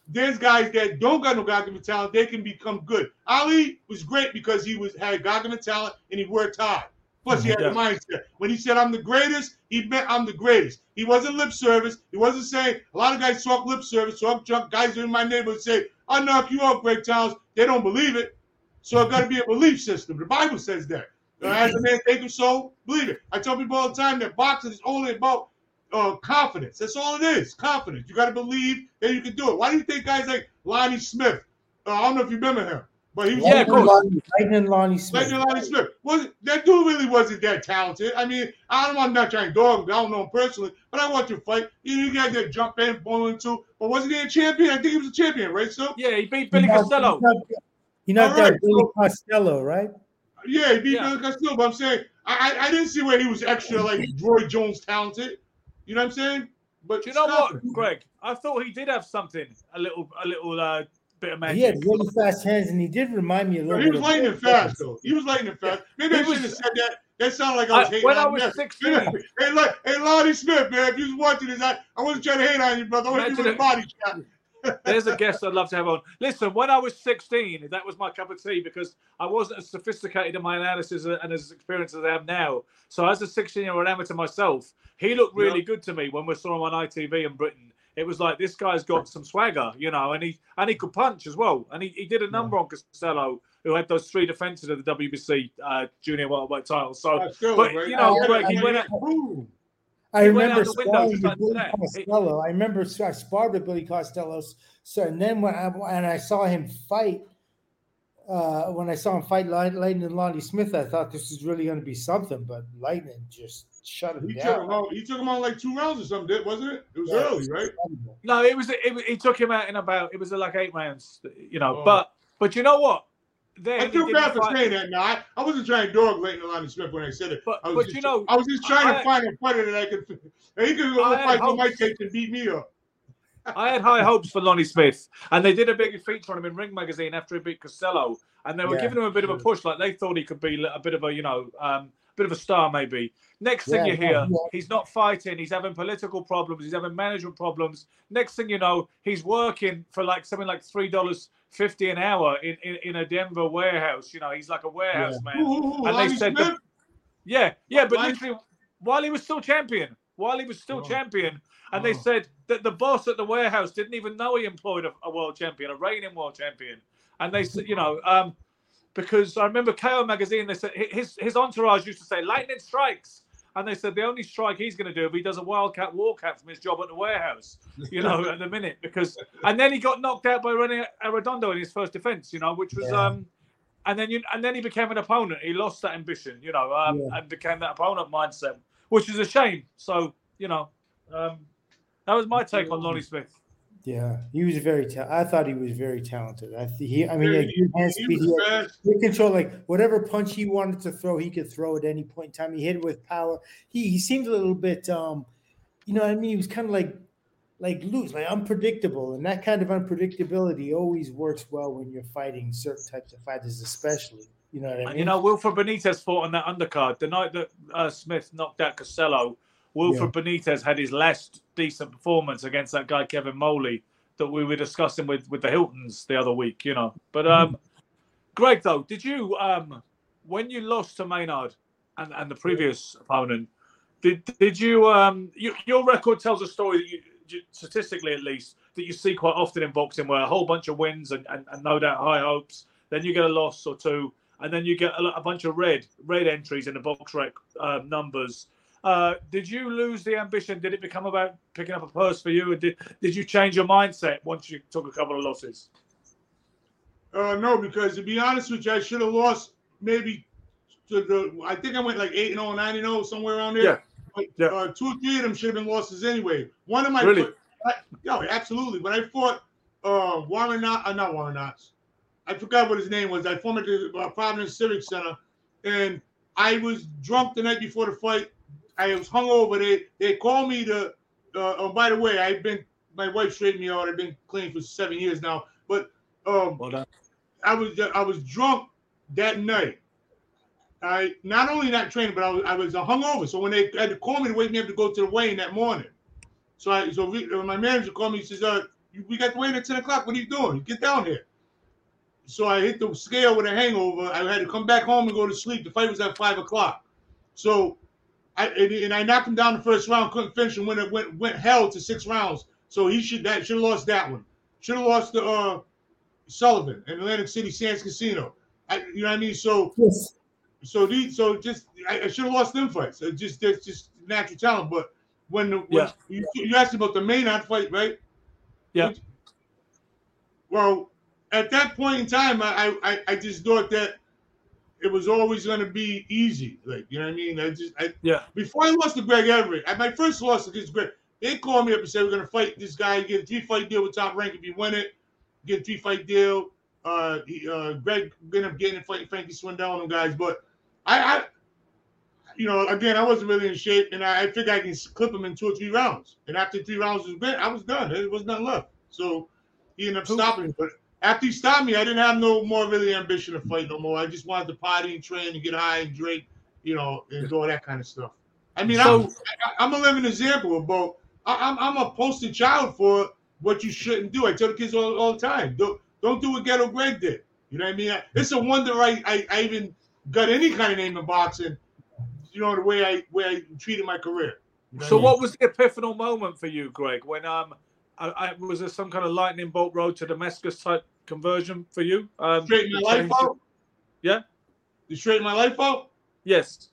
there's guys that don't got no God-given talent, they can become good. Ali was great because he was had God-given talent and he worked hard. Plus, he had
Yeah.
the mindset. When he said, I'm the greatest, he meant I'm the greatest. He wasn't lip service. He wasn't saying, a lot of guys talk lip service. talk drunk guys in my neighborhood say, I'll knock you out, Greg Townes. They don't believe it. So it's got to be a belief system. The Bible says that. Uh, As a man think of so, believe it. I tell people all the time that boxing is only about uh, confidence. That's all it is. Confidence. You got to believe that you can do it. Why do you think guys like Lonnie Smith? Uh, I don't know if you remember him, but he was
Yeah, of course.
Lightning, Lightning Lonnie Smith.
like Lonnie Smith. Was that dude really wasn't that talented? I mean, I don't, I'm not trying to dog. him. I don't know him personally, but I watched him fight. You know, you guys that jump in, ball into. But wasn't he a champion? I think he was a champion, right? So
Yeah, he beat
He
Billy
knocked-
Costello.
He knocked, he knocked out Billy
so-
Costello, right?
yeah, he beat
Yeah.
Billy Costello. But I'm saying I, I I didn't see where he was extra like Roy Jones talented. You know what I'm saying? But
Do you know what. Greg? I thought he did have something, a little, a little uh, bit of magic.
He had really fast hands, and he did remind me a little
He was
of
lightning
Bill
fast though. He was lightning fast. Maybe
He
I shouldn't have said that. That sounded like I was
I-
hating
when I was
him.
16.
hey, look, hey, Lonnie Smith, man, if you was watching this, I, I wasn't trying to hate on you, brother. I want you
Imagine
a body shot.
There's a guest I'd love to have on. Listen, when I was 16, that was my cup of tea because I wasn't as sophisticated in my analysis and as experienced as I am now. So, as a 16 year old amateur myself, he looked really
Yeah.
good to me when we saw him on ITV in Britain. It was like this guy's got some swagger, you know, and he and he could punch as well. And he, he did a number on Costello, who had those three defenses of the WBC uh, junior welterweight title. So,
still,
but,
right?
you know,
I-
Greg,
I-
he
I-
went out-
I remember
out the window
sparring with Billy
that.
Costello. I remember so I sparred with Billy Costello. So and then when I and I saw him fight, uh, when I saw him fight Light- Lightning and Lonnie Smith, I thought this is really going to be something. But Lightning just shut him
He took him out. He took him on like two rounds or something, did- wasn't it? It was
Yeah.
early, right?
No, it was. It, was- he took him out in about. It was like eight rounds, you know.
Oh.
But but you know what? Then
I
he
feel
didn't
bad for
fight-
saying that. Now, I, I wasn't trying to dog Lightning Lonnie Smith when I said it.
But
I was
but
just,
you know,
I was just trying
I-
to find a fighter that I could. And he could go
I had
fight for my
hopes.
case and beat me up.
I had high hopes for Lonnie Smith, and they did a big feature on him in Ring Magazine after he beat Costello, and they were
Yeah.
giving him a bit of a push, like they thought he could be a bit of a you know, um, bit of a star maybe. Next thing
Yeah,
you hear,
yeah.
he's not fighting. He's having political problems. He's having management problems. Next thing you know, he's working for like something like three dollars fifty an hour in, in, in a Denver warehouse. You know, he's like a warehouse
Ooh,
man.
ooh, ooh,
And they said the- Yeah, yeah, but
Why-
literally while he was still champion, while he was still
Oh.
champion, and they
Oh.
said that the boss at the warehouse didn't even know he employed a, a world champion, a reigning world champion, and they said, you know, um, because I remember KO magazine, they said his his entourage used to say lightning strikes. And they said the only strike he's going to do if he does a wildcat walkout from his job at the warehouse, you know, at the minute. Because and then he got knocked out by Rene Arredondo in his first defense, you know, which was
Yeah.
um, and then you and then he became an opponent. He lost that ambition, you know, um,
Yeah.
and became that opponent mindset, which is a shame. So you know, um, that was my take on Lonnie Smith.
Yeah, he was very. Ta- I thought he was very talented. I th- he. I mean,
Yeah,
yeah, good hand
He
speed.
was
He had control. Like whatever punch he wanted to throw, he could throw at any point in time. He hit it with power. He he seemed a little bit. um You know, what I mean, he was kind of like like loose, like unpredictable, and that kind of unpredictability always works well when you're fighting certain types of fighters, especially. You know what I mean?
You know, Wilfred Benitez fought on that undercard the night that uh, Smith knocked out Costello. Wilfred Benitez had his last decent performance against that guy Kevin Moley that we were discussing with with the Hiltons the other week. You know, but um, Greg, though, did you um, when you lost to Maynard and, and the previous opponent, did did you um, you, your record tells a story that you, you- statistically at least that you see quite often in boxing where a whole bunch of wins and, and, and no doubt high hopes, then you get a loss or two, and then you get a, a bunch of red red entries in the BoxRec um, numbers, Uh, did you lose the ambition? Did it become about picking up a purse for you? Or did, did you change your mindset once you took a couple of losses?
Uh, no, because to be honest with you, I should have lost maybe to the. I think I went like eight and 0, 9 and 0, somewhere around there.
Yeah.
But,
Yeah.
Uh, two or three of them should have been losses anyway. One of my
Really?
I, no, absolutely. But I fought uh, Warren Knott, uh, not Warren Knotts. I forgot what his name was. I fought him at the uh, Providence Civic Center, and I was drunk the night before the fight. I was hungover. They they called me to. Uh, oh, by the way, I've been my wife straightened me out. I've been clean for seven years now. But um,
Well.
I was I was drunk that night. I not only not training, but I was I was hungover. So when they had to call me to wake me up to go to the weigh-in that morning, so I so we, uh, my manager called me. He says, "Uh, you- we got the weigh-in at ten o'clock. What are you doing? Get down here." So I hit the scale with a hangover. I had to come back home and go to sleep. The fight was at five o'clock. So I and, and I knocked him down the first round, couldn't finish him when it went went hell to six rounds. So he should that should have lost that one. Should have lost the uh Sullivan in Atlantic City Sands Casino. I, you know what I mean? So
Yes.
so these so just I, I should have lost them fights. It just that's just natural talent. But when the when
Yeah.
you, you asked about the main fight, right?
Yeah.
Well, at that point in time, I I, I just thought that it was always going to be easy. Like you know what I mean? I just I
Yeah.
before I lost to Greg Everett, at my first loss against Greg, they called me up and said we're going to fight this guy, get a three fight deal with Top Rank if you win it, get a three fight deal. Uh, he, uh, Greg ended up getting a fight Frankie Swindell and them guys, but I, I, you know, again, I wasn't really in shape, and I, I figured I can clip him in two or three rounds. And after three rounds was bent, I was done. There was nothing left. So he ended up stopping. But after he stopped me, I didn't have no more really ambition to fight no more. I just wanted to party and train and get high and drink, you know, and do all that kind of stuff. I mean,
So-
I'm, I, I'm a living example about. I, I'm I'm a poster child for what you shouldn't do. I tell the kids all, all the time, don't don't do what Ghetto Greg did. You know what I mean? It's a wonder I, I, I even got any kind of name in boxing. You know the way I way I treated my career. You know
So
I mean?
what was the epiphanal moment for you, Greg? When um, I, I, was there some kind of lightning bolt road to Damascus type conversion for you? Um,
straighten my life out?
Yeah.
You straighten my life out?
Yes.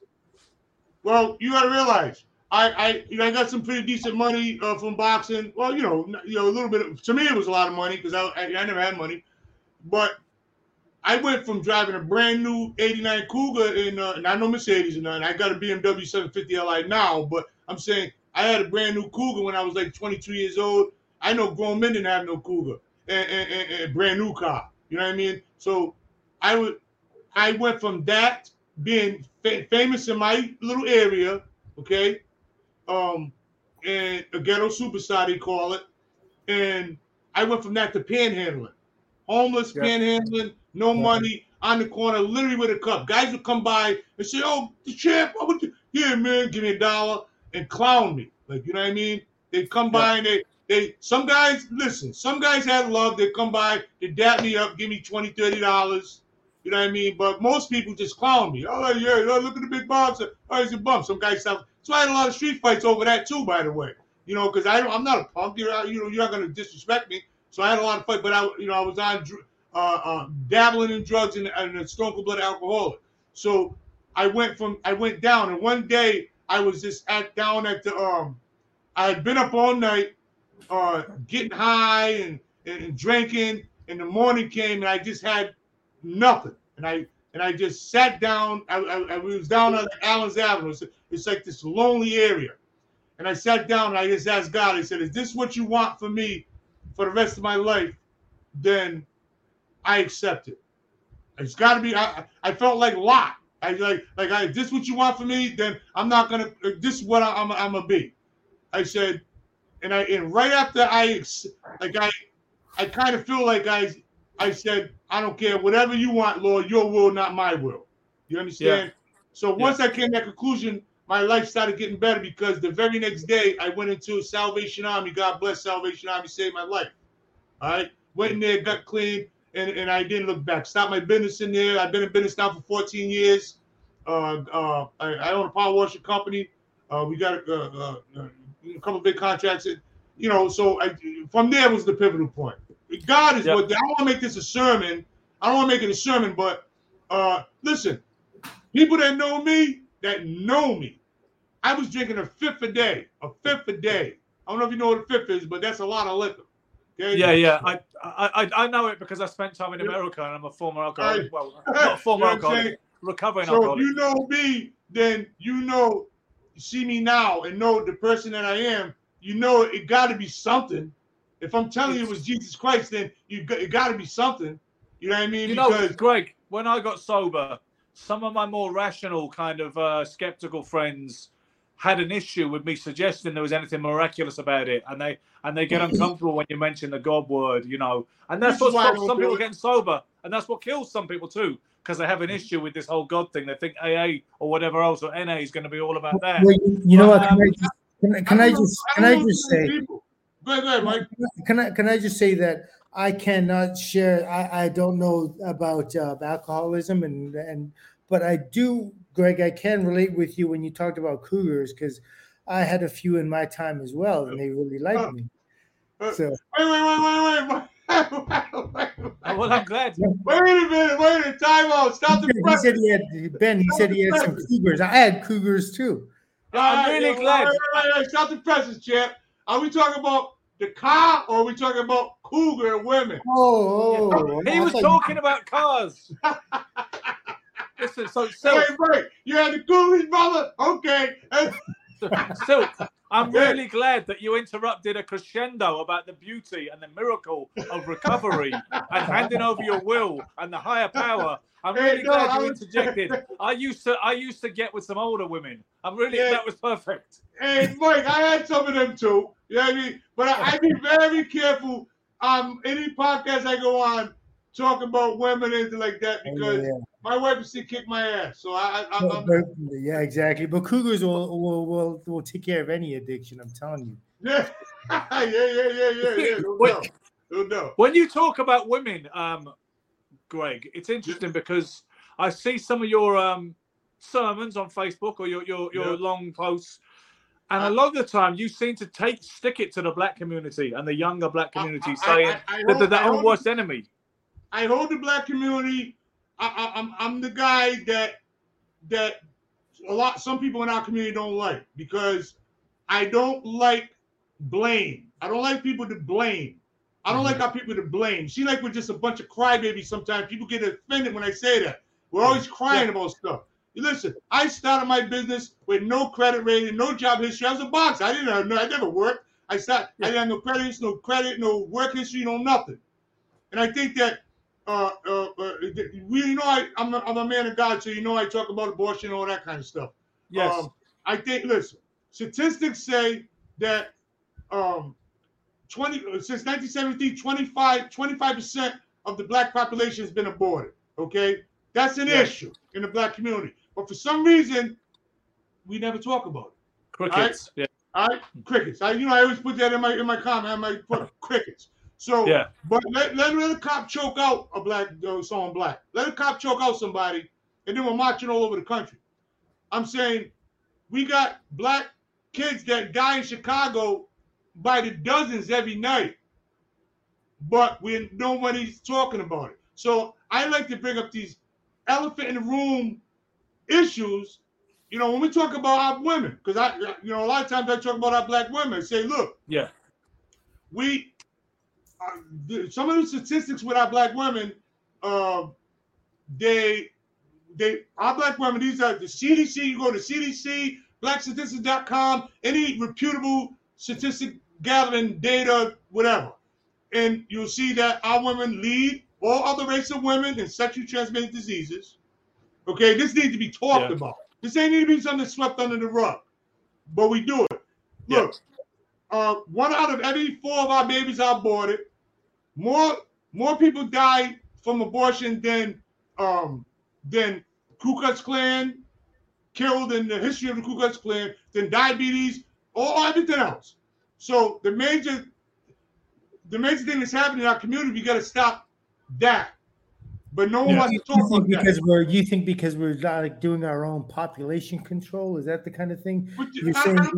Well, you got to realize, I, I, you know, I got some pretty decent money uh, from boxing. Well, you know, you know, a little bit. Of, to me, it was a lot of money because I, I, I never had money. But I went from driving a brand new '89 Cougar in, uh, not no Mercedes or nothing. I got a BMW 750 Li now, but I'm saying I had a brand new Cougar when I was like 22 years old. I know grown men didn't have no Cougar and, and, and, and brand new car. You know what I mean? So I would, I went from that being fa- famous in my little area, okay, um, and a ghetto superstar they call it, and I went from that to panhandling, homeless,
Yeah.
panhandling, no money, on the corner, literally with a cup. Guys would come by and say, "Oh, the champ, what would you? Here, man, give me a dollar," and clown me, like you know what I mean? They come by and they. They some guys listen. Some guys had love. They come by, they dap me up, give me 20 30 dollars. You know what I mean? But most people just clown me. Oh yeah, look at the big bumps. Oh, he's a bump. Some guys stop. So I had a lot of street fights over that too, by the way. You know, because I I'm not a punk. You're you know you're not gonna disrespect me. So I had a lot of fight, but I you know I was on uh, uh, dabbling in drugs and, and a stone cold blooded alcoholic. So I went from I went down, and one day I was just at down at the um I had been up all night, uh, getting high and, and, drinking. And the morning came, and I just had nothing. And I and I just sat down. I, I, I was down on Allen's Avenue. It's, it's like this lonely area. And I sat down and I just asked God. I said, "Is this what you want for me for the rest of my life?" Then I accept it. It's got to be. I, I felt like Lot. I like like I. This what you want for me? Then I'm not gonna. This is what I, I'm. I'm gonna be. I said, and I and right after I like I, I kind of feel like I. I said, I don't care. Whatever you want, Lord, your will, not my will. You understand? So once I came to that conclusion, my life started getting better because the very next day I went into Salvation Army. God bless Salvation Army, saved my life. All right. Went in there, got clean, and, and I didn't look back. Stopped my business in there. I've been in business now for 14 years. Uh, uh, I, I own a power washing company. Uh, we got uh, uh, a couple of big contracts. And, you know, so I, from there was the pivotal point. God is
Yep.
what I don't want to make this a sermon. I don't want to make it a sermon, but uh, listen, people that know me, that know me, I was drinking a fifth a day, a fifth a day. I don't know if you know what a fifth is, but that's a lot of liquor. Okay?
Yeah, yeah. I, I I know it because I spent time in America and I'm a former alcoholic. Well, not former
You know
alcoholic, recovering
So if you know me, then you know, you see me now and know the person that I am. You know it got to be something. If I'm telling you it was Jesus Christ, then you got, it got to be something. You know what I mean?
You know, Greg, when I got sober, some of my more rational, kind of uh, skeptical friends had an issue with me suggesting there was anything miraculous about it, and they and they get uncomfortable when you mention the God word, you know, and that's what stops some people
it.
getting sober, and that's what kills some people too, because they have an issue with this whole God thing. They think AA or whatever else or NA is going to be all about that.
Well, you, you know
But,
what? Can I
um,
just can, I- can I
don't
just can
don't
I just say
people. Go ahead, go ahead, Mike.
can I can I just say that I cannot share. I, I don't know about uh, alcoholism and and but I do, Greg. I can relate with you when you talked about cougars because I had a few in my time as well, and they really liked me. So
Wait, wait, wait, wait, wait. Wait, wait, wait,
Oh, well, I'm glad.
wait a minute, wait a minute, time out. Stop the press.
he said he had Ben. He said he had some cougars. I had cougars too.
I'm really
wait,
glad.
Wait, wait, wait, stop the presses, champ. Are we talking about the car or are we talking about cougar women?
Oh, oh,
oh,
oh He
was
thought you-
talking about cars. Listen, so
Wait,
Silk,
wait. You had the cougars, brother? Okay.
Silk, I'm really glad that you interrupted a crescendo about the beauty and the miracle of recovery and handing over your will and the higher power. I'm
Hey,
really
no,
glad you interjected. I used to I used to get with some older women. I'm really
Yeah.
that was perfect.
Hey, Mike, I had some of them too. You know what I mean? But I, I be very careful um any podcast I go on talk about women and things like that
Oh,
because
yeah.
my wife used to kick my ass. So I, I,
But-
I'm,
but- yeah, exactly. But cougars will, will will will take care of any addiction. I'm telling you.
yeah, yeah, yeah, yeah, yeah, yeah. No
Wait.
doubt. No doubt.
When you talk about women, um, Greg, it's interesting because I see some of your um, sermons on Facebook or your your, your
Yeah.
long posts, and a lot of the time you seem to take stick it to the black community and the younger black community,
I- I-
saying
I- I
that they're
hold-
their own worst enemy.
I hold the black community. I, I, I'm I'm the guy that that a lot some people in our community don't like because I don't like blame. I don't like people to blame. I don't like mm-hmm. our people to blame. See, like we're just a bunch of crybabies. Sometimes people get offended when I say that. We're always crying about stuff. You Listen, I started my business with no credit rating, no job history. I was a boxer. I didn't have no, I never worked. I started, I didn't have no credits, no credit, no work history, no nothing. And I think that uh, uh, uh, we you know I, I'm, a, I'm a man of God, so you know I talk about abortion and all that kind of stuff.
Yes,
Um, I think, listen, statistics say that um, 20 since 1973, 25, 25% of the black population has been aborted. Okay, that's an
Yes.
issue in the black community. But for some reason, we never talk about it.
crickets. Yeah,
All right, crickets. I, you know, I always put that in my in my comment. I might put crickets. So,
Yeah.
but let, let, let a cop choke out a black uh, someone black. Let a cop choke out somebody, and then we're marching all over the country. I'm saying we got black kids that die in Chicago by the dozens every night, but we nobody's talking about it. So I like to bring up these elephant in the room issues. You know, when we talk about our women, because I, you know, a lot of times I talk about our black women. Say, look,
yeah,
we some of the statistics with our black women, uh, they they our black women. These are the CDC. You go to CDC, BlackStatistics.com, any reputable statistic gathering data, whatever, and you'll see that our women lead all other races of women in sexually transmitted diseases. Okay, this needs to be talked
Yeah.
about. This ain't need to be something swept under the rug, but we do it.
Yeah.
Uh, one out of every four of our babies are aborted. More more people die from abortion than um, than Ku Klux Klan killed in the history of the Ku Klux Klan, than diabetes or everything else. So the major the major thing that's happening in our community, we got to stop that. But no one
You,
wants to talk about that.
because we're you think because we're not like doing our own population control? Is that the kind of thing
But
you're
I-
saying?
I-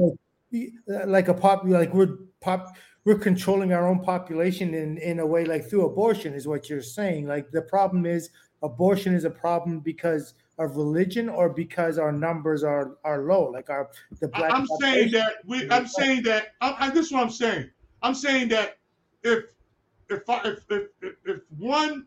Like, uh, like a pop, like we're pop, we're controlling our own population in in a way like through abortion is what you're saying. Like the problem is abortion is a problem because of religion or because our numbers are are low like our the black
I'm saying that we. I'm saying that. I, I, this is what I'm saying. I'm saying that if if I, if, if if if one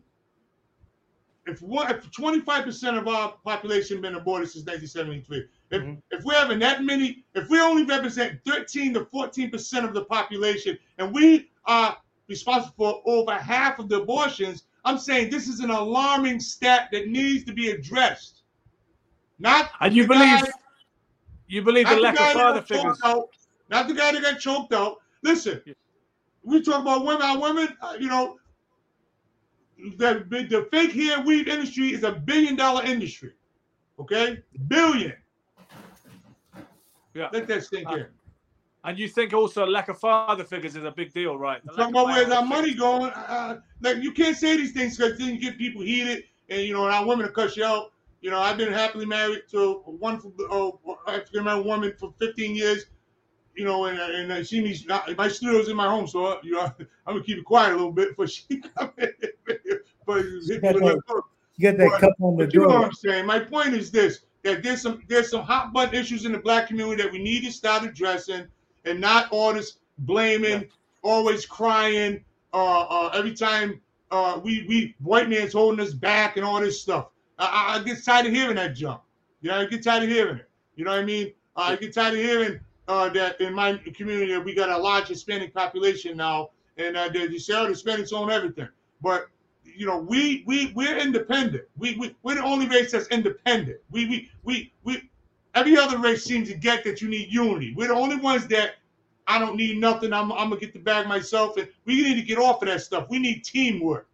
if one if 25 percent of our population been aborted since 1973, if
Mhm.
if we're having that many, if we only represent 13 to 14 percent of the population, and we are responsible for over half of the abortions, I'm saying this is an alarming stat that needs to be addressed. Not
And you
the guy-
believe you believe the lack
guy
of father figures.
Out, not the guy that got choked out. Listen, we talk about women. Our women, uh, you know, the the fake hair weave industry is a billion dollar industry. Okay, billion.
Yeah.
Let that sink
Uh,
in.
And you think also lack of father figures is a big deal, right? The
Talking about where's our money going? Uh, like you can't say these things because then you get people heated, and you know, and our women will cuss you out. You know, I've been happily married to a wonderful uh, African American woman for 15 years. You know, and and she needs my studio's in my home, so you know I'm gonna keep it quiet a little bit before she come in. but hit me with
you got that
But-
cup on the
But you know what. I'm saying. My point is this: that there's some there's some hot button issues in the black community that we need to start addressing, and not all this blaming, always crying, uh, uh, every time uh, we we white man's holding us back and all this stuff. I, I, I get tired of hearing that junk. You know, I get tired of hearing it. You know what I mean? Uh, I get tired of hearing uh, that in my community we got a large Hispanic population now, and uh, "Oh, the Hispanics own everything," but you know, we we we're independent. We we we're the only race that's independent. We we we we every other race seems to get that you need unity. We're the only ones that I don't need nothing. I'm I'm gonna get the bag myself, and we need to get off of that stuff. We need teamwork.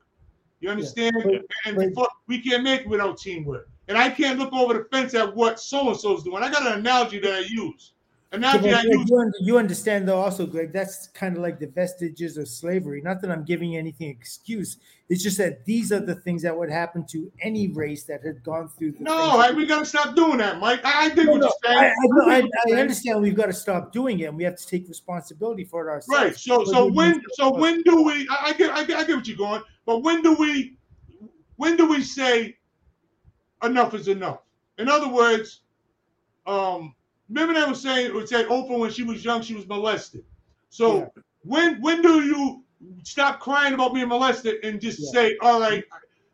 You understand?
But-
and before, we can't make it without teamwork. And I can't look over the fence at what so and so's doing. I got an analogy that I use.
So,
Analogy
but
I
Greg,
use.
you, un- you understand though also greg that's kind of like the vestiges of slavery not that i'm giving anything excuse it's just that these are the things that would happen to any race that had gone through the
No, I, we gotta stop doing that, Mike. I, I
No, no, I. I, I, understand we've got to stop doing it and we have to take responsibility for it ourselves
Right. So so when
to-
so when do we? I, I get I get I get what you're going, but when do we? When do we say enough is enough? In other words, um, remember they was saying would say Oprah when she was young she was molested. So
Yeah.
when when do you stop crying about being molested and just
Yeah.
say, all right,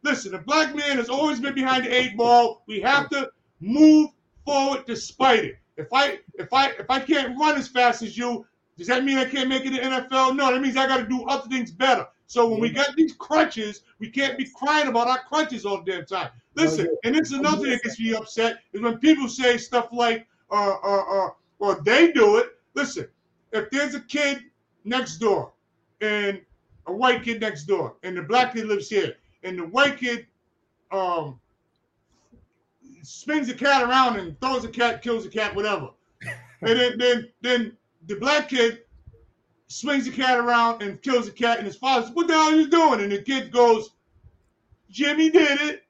listen, the black man has always been behind the eight ball. We have to move forward despite it. If I if I if I can't run as fast as you, does that mean I can't make it in the NFL? No, that means I got to do other things better. So when we got these crutches, we can't be crying about our crutches all the damn time. Oh, listen, and it's oh, another thing that gets me upset is when people say stuff like, uh, uh, uh, well, they do it. Listen, if there's a kid next door and a white kid next door and the black kid lives here and the white kid um spins the cat around and throws the cat, kills the cat, whatever. and then then then the black kid swings the cat around and kills the cat, and his father says, What the hell are you doing? And the kid goes, Jimmy did it.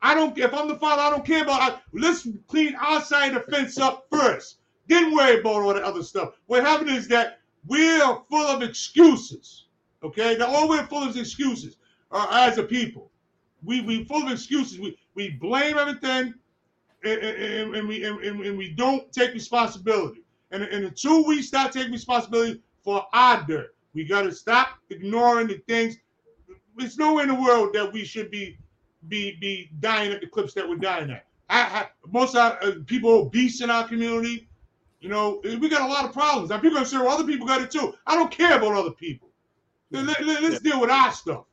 I don't if I'm the father, I don't care about I, let's clean our side of the fence up first. Then worry about all the other stuff. What happened is that we're full of excuses. Okay, now all we're full of excuses uh, as a people. We we full of excuses. We we blame everything, and, and, and we and, and we don't take responsibility. And, and until we start taking responsibility for our dirt, we got to stop ignoring the things. There's nowhere in the world that we should be be be dying at the clips that we're dying at. I, I, most of our, uh, people obese in our community. You know, we got a lot of problems. Now people are say, well, other people got it too. I don't care about other people. Let, us deal with our stuff.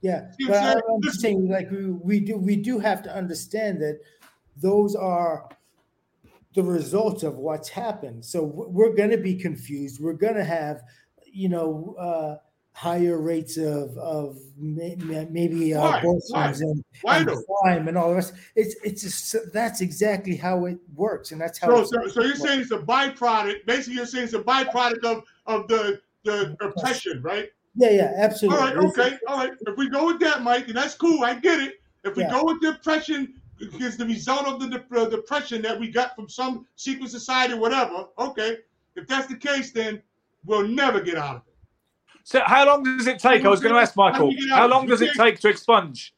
Yeah,
See
but
what I'm
I-
saying?
I'm saying, like we, we do, we do have to understand that those are the results of what's happened. So we're going to be confused. We're going to have, you know, uh, higher rates of of may, may- maybe uh,
Why?
and,
Why
and crime and all the rest. It's it's just, that's exactly how it works, and that's how.
So, so, so you're saying it's a byproduct. Basically, you're saying it's a byproduct of of the the oppression, right?
yeah, yeah, absolutely.
right,
It's-
okay, all right. If we go with that, Mike, then that's cool. I get it. If we
Yeah.
go with the oppression is the result of the dep- uh, depression that we got from some secret society, whatever. Okay, if that's the case, then we'll never get out of it.
So how long does it take? I was going to ask Michael. How long does it take to expunge?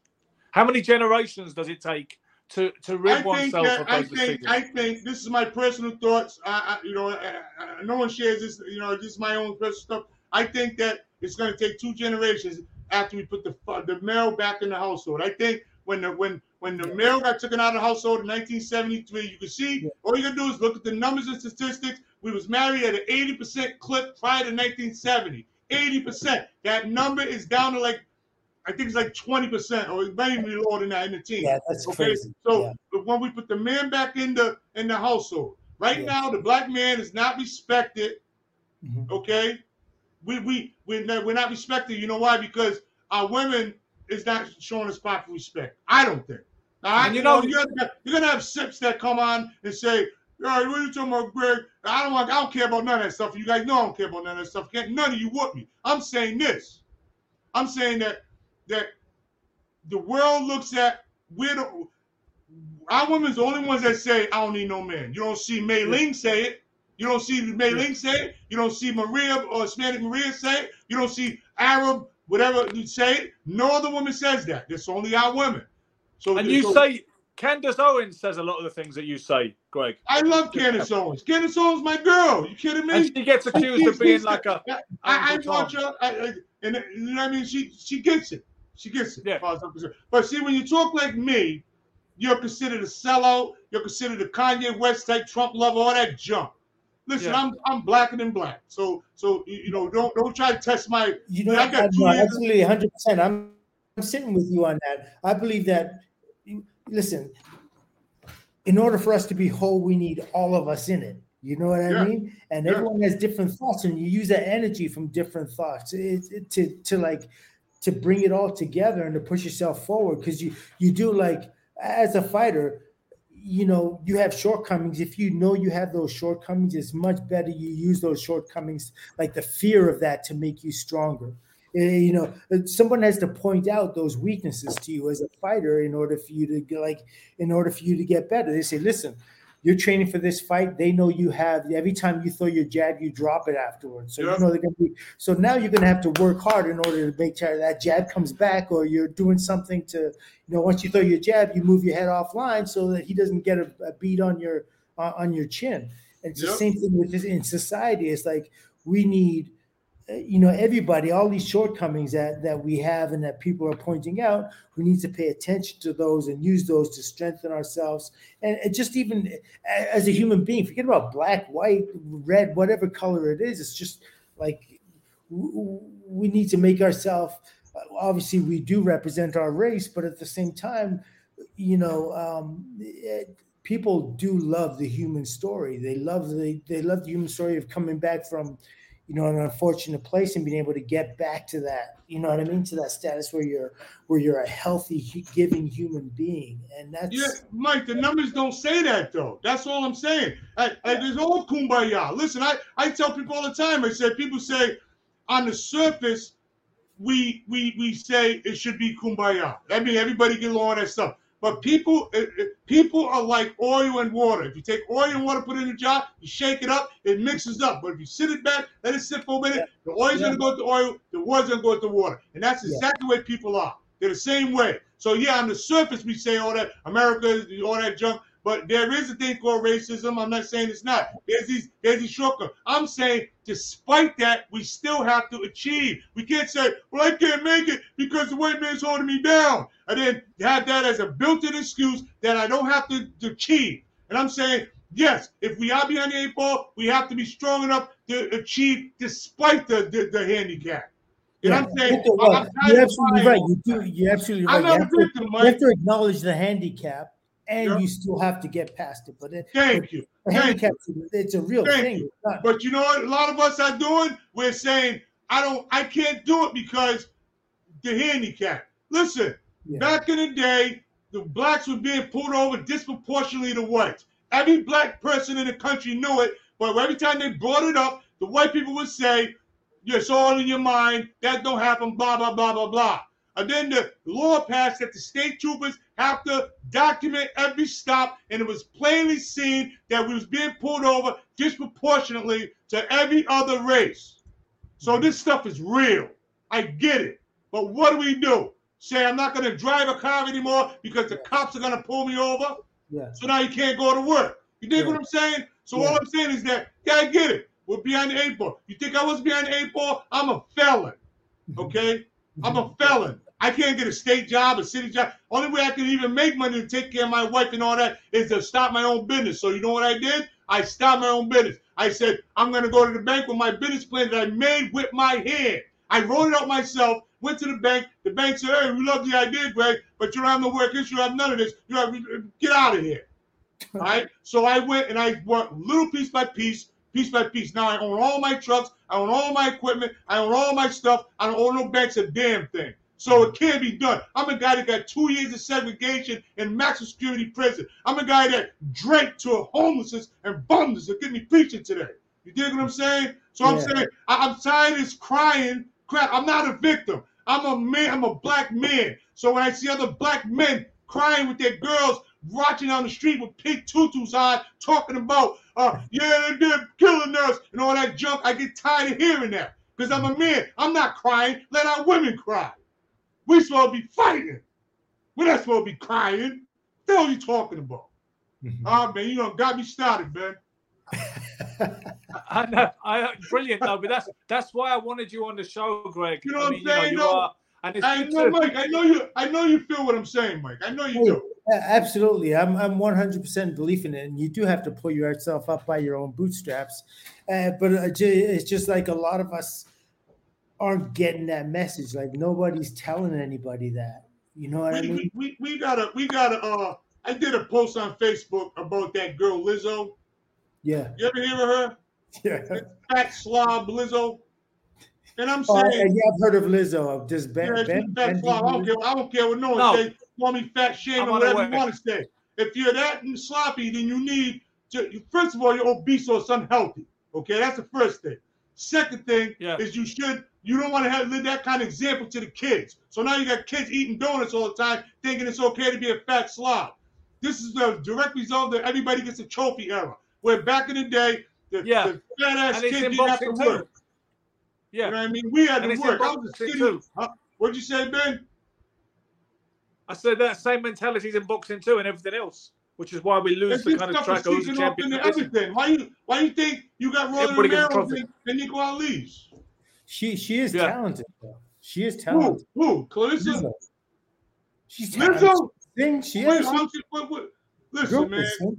How many generations does it take to to rid
I think
oneself
that,
of
uh,
I
think
mosquitoes?
I think this is my personal thoughts. I, I you know, I, I, no one shares this. You know, this is my own personal stuff. I think that it's going to take two generations after we put the the male back in the household. I think when the when when the male got taken out of the household in 1973, you can see
Yeah.
all you can do is look at the numbers and statistics. We was married at an 80% clip prior to 1970. 80%. That number is down to like I think it's like 20%, or it even be lower than that in the team.
Yeah, that's
Okay,
crazy.
so
yeah.
when we put the man back in the in the household, right
Yeah.
now the black man is not respected.
Mhm.
Okay, we we we're not, we're not respected. You know why? Because our women is not showing us proper respect. I don't think. Now,
And
you know- you're, you're gonna have sips that come on and say, "All right, what are you talking about, Greg? I don't want. I don't care about none of that stuff. You guys know I don't care about none of that stuff. Can't none of you whoop me. I'm saying this. I'm saying that that the world looks at we're the our women's the only ones that say I don't need no man. You don't see Mei Ling say it. You don't see Mei Ling say it. You don't see Maria or Hispanic Maria say it. You don't see Arab whatever you say it. No other woman says that. It's only our women. So
and you
so-
say Candace Owens says a lot of the things that you say, Greg,
I love Candace Owens. Candace Owens, my girl. You kidding me?
and she gets accused of being like a.
I, I
Uncle
want
Tom.
you, I, I, and you know what I mean. She she gets it. She gets it.
Yeah.
as far as I'm concerned. But see, when you talk like me, you're considered a sellout. You're considered a Kanye West type Trump lover, all that junk. Listen,
Yeah.
I'm I'm blacker than black. So so you you know don't don't try to test my.
You know,
I got
I'm
two
not- absolutely 100. percent I'm I'm sitting with you on that. I believe that. Listen, in order for us to be whole, we need all of us in it. You know what I
Yeah.
mean? And
Yeah.
everyone has different thoughts, and you use that energy from different thoughts it, it- to to like to bring it all together and to push yourself forward. Because you you do like as a fighter, you know you have shortcomings. If you know you have those shortcomings, it's much better you use those shortcomings, like the fear of that, to make you stronger. Eh, You know, someone has to point out those weaknesses to you as a fighter in order for you to get like in order for you to get better. They say, listen, you're training for this fight. They know you have every time you throw your jab, you drop it afterwards. So
Yeah.
you know they're gonna be so now you're gonna have to work hard in order to make sure that jab comes back, or you're doing something to, you know, once you throw your jab, you move your head offline so that he doesn't get a, a beat on your uh, on your chin. And it's the same thing with this in society. It's like we need uh, you know everybody all these shortcomings that that we have and that people are pointing out we need to pay attention to those and use those to strengthen ourselves. And, just even as a human being forget about black white red whatever color it is it's just like we need to make ourselves obviously we do represent our race but at the same time you know um, it, people do love the human story. They love the they love the human story of coming back from you know an unfortunate place and being able to get back to that you know what i mean to that status where you're where you're a healthy giving human being and that's
Yeah, Mike, the numbers don't say that though. That's all I'm saying. I, I, there's all kumbaya. Listen, I, I tell people all the time. I say people say on the surface we we we say it should be kumbaya. I mean everybody get along that stuff. But people uh, uh, people are like oil and water. If you take oil and water, put it in a jar, you shake it up, it mixes up. But if you sit it back, let it sit for a minute, the oil's
Yeah.
gonna go with the oil, the water's gonna go with the water. And that's
Yeah.
exactly the way people are. They're the same way. So yeah, on the surface we say all that America, is all that junk, but there is a thing called racism. I'm not saying it's not. There's these, there's these shortcuts. I'm saying, despite that, we still have to achieve. We can't say, well, I can't make it because the white man's holding me down, and then have that as a built-in excuse that I don't have to, to achieve. And I'm saying, yes, if we are behind the eight ball, we have to be strong enough to achieve despite the the, the handicap.
Yeah.
I'm saying,
Victor,
I'm
you're absolutely right You do, you're absolutely right
I'm
you
not a
have, to,
victim,
you have to acknowledge the handicap and
Yeah.
you still have to get past it but it,
Thank you. Thank
handicap it's a real
Thank
thing
you. But you know what? A lot of us are doing. We're saying, I don't, I can't do it because the handicap. Listen,
yeah.
back in the day, the blacks were being pulled over disproportionately to whites. Every black person in the country knew it, but every time they brought it up, the white people would say, "It's all in your mind. That don't happen." Blah blah blah blah blah. And then the law passed that the state troopers have to document every stop, and it was plainly seen that we was being pulled over disproportionately to every other race. So mm-hmm. this stuff is real. I get it. But what do we do? Say I'm not going to drive a car anymore because the cops are going to pull me over.
Yeah.
So now you can't go to work. You dig
Yeah.
what I'm saying? So
Yeah.
all I'm saying is that, yeah, I get it. We're behind the eight ball. You think I was behind the eight ball? I'm a felon. Okay? I'm a felon. I can't get a state job, a city job. Only way I can even make money to take care of my wife and all that is to start my own business. So you know what I did? I started my own business. I said, I'm gonna go to the bank with my business plan that I made with my hand. I wrote it out myself, went to the bank. The bank said, Hey, we love the idea, Greg, but you don't have no work history, you have none of this. You have get out of here. All right. So I went and I worked little piece by piece, piece by piece. Now I own all my trucks, I own all my equipment, I own all my stuff. I don't owe no banks a damn thing. So it can't be done. I'm a guy that got two years of segregation in maximum security prison. I'm a guy that drank to homelessness and bums that get me preaching today. You dig what I'm saying? So I'm saying I- I'm tired of this crying crap. I'm not a victim. I'm a man. I'm a black man. So when I see other black men crying with their girls watching on the street with pink tutus on, talking about, uh, yeah, they're killing us and all that junk, I get tired of hearing that because I'm a man. I'm not crying. Let our women cry. We supposed to be fighting. We're not supposed to be crying. What the hell are you talking about?
Mhm.
Ah, man, you done got me started, man.
I know, I brilliant though, but that's that's why I wanted you on the show, Greg.
You know what I'm
mean, you know,
saying,
you
though?
are, and it's
I know,
to-
Mike. I know you. I know you feel what I'm saying, Mike. I know you do.
Yeah, Absolutely, I'm I'm 100% belief in it, and you do have to pull yourself up by your own bootstraps. Uh, but uh, it's just like a lot of us aren't getting that message. Like nobody's telling anybody that. You know what I
we,
mean?
we, we, we gotta we gotta uh I did a post on Facebook about that girl Lizzo.
Yeah,
You ever hear of her?
yeah.
Fat slob Lizzo. And I'm
Oh,
saying,
yeah, I've heard of Lizzo. Of just Ben.
yeah,
ben,
fat
ben
slob. I don't care. I don't care what no one
No.
say. Call me fat shame or whatever you want to say. If you're that sloppy, then you need to. First of all, you're obese or it's unhealthy. Okay, that's the first thing. Second thing
Yeah.
is you should. You don't want to have live that kind of example to the kids. So now you got kids eating donuts all the time, thinking it's okay to be a fat slob. This is the direct result that everybody gets a trophy era. Where back in the day, the,
Yeah.
the fat ass kid didn't have to
too.
work. You know what I mean? We had
And
to work. I was a
too.
Huh? What'd you say, Ben?
I said that same mentality is in boxing too, and everything else, which is why we lose the kind of
stuff
track of who's the champion.
into
of this.
everything. Why you why you think you got Rolly
Everybody
Romero and, and Nico Ali's?
She she is
Yeah.
talented. Though. She is talented.
Who? Clarissa?
Lizzo. She's talented.
Lizzo?
Sing, she
Wait,
is.
I'm just- what- what-
Girl
Listen,
can
man.
sing.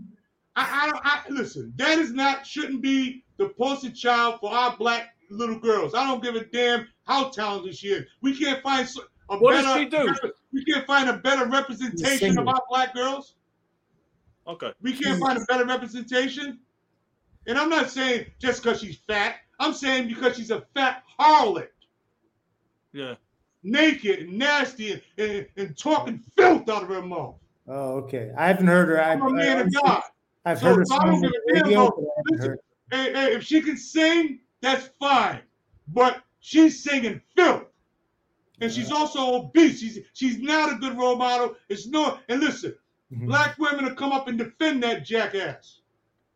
I, I, I listen. That is not shouldn't be the poster child for our black little girls. I don't give a damn how talented she is. We can't find so- a
What does she do?
we can't find a better representation of our black girls.
Okay.
We can't hmm. find a better representation. And I'm not saying just because she's fat. I'm saying because she's a fat harlot,
Yeah.
naked and nasty and, and, and talking filth out of her mouth.
Oh, okay. I haven't heard her. I've,
I'm a man of
I've,
God.
I've
So
heard her
if I don't give a damn about-
but I haven't
listen. Hey, hey, if she can sing, that's fine. But she's singing filth. And she's also obese. She's she's not a good role model. It's no and listen,
Mhm,
black women will come up and defend that jackass.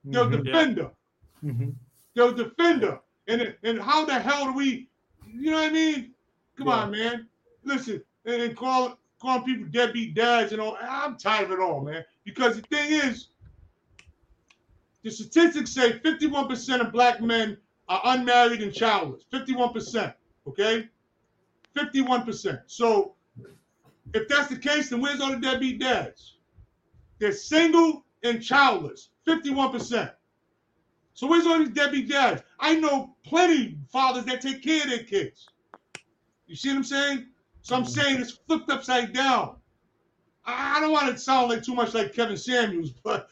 They'll
mhm,
defend her.
mhm.
They'll defend her. And and how the hell do we you know what I mean? Come
Yeah.
on, man. Listen, and, and call calling people deadbeat dads and all. I'm tired of it all, man. Because the thing is, the statistics say 51% of black men are unmarried and childless. 51%. Okay? 51%. So if that's the case, then where's all the deadbeat dads? They're single and childless. 51%. So where's all these deadbeat dads? I know plenty fathers that take care of their kids. You see what I'm saying? So I'm saying it's flipped upside down. I don't want to sound like too much like Kevin Samuels, but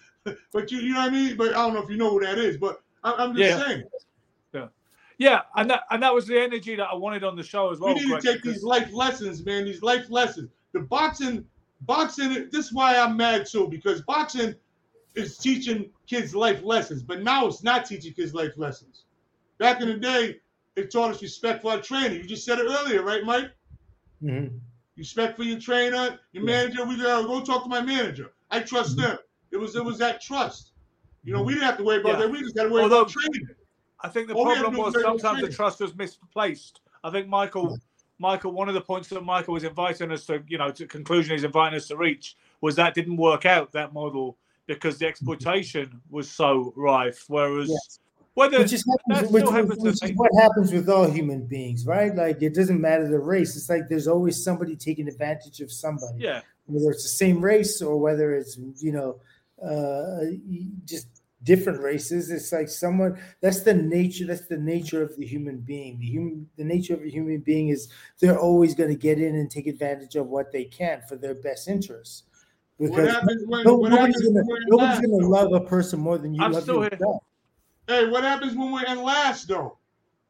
but you you know what I mean. But I don't know if you know who that is. But I, I'm just
Yeah.
saying
Yeah, and that and that was the energy that I wanted on the show as well.
we need
Greg,
to take
because-
these life lessons, man. These life lessons. The boxing, boxing. This is why I'm mad too because boxing is teaching kids life lessons, but now it's not teaching kids life lessons. Back in the day, it taught us respect for our trainer. You just said it earlier, right, Mike?
Mhm.
Respect for your trainer, your manager. We gotta go talk to my manager. I trust
Mhm.
them. It was it was that trust. You know, we didn't have to worry about
Yeah.
that. We just got to worry
Although-
about training.
I think the
All had
problem was sometimes the trust was misplaced. I think Michael, Michael, one of the points that Michael was inviting us to, you know, to conclusion he's inviting us to reach was that didn't work out that model because the exploitation was so rife. Whereas
Yes.
whether
which is happens, which,
happens
which is what happens with all human beings, right? Like it doesn't matter the race. It's like there's always somebody taking advantage of somebody,
yeah,
whether it's the same race or whether it's you know uh, just different races. It's like someone that's the nature. That's the nature of the human being. The human, the nature of a human being is they're always going to get in and take advantage of what they can for their best interests.
What
Because
happens when,
no-
what
nobody's
happens
gonna,
when we're in
nobody's
last,
gonna
though?
love a person more than you
I'm
love
still here.
yourself.
Hey, what happens when we're in last though?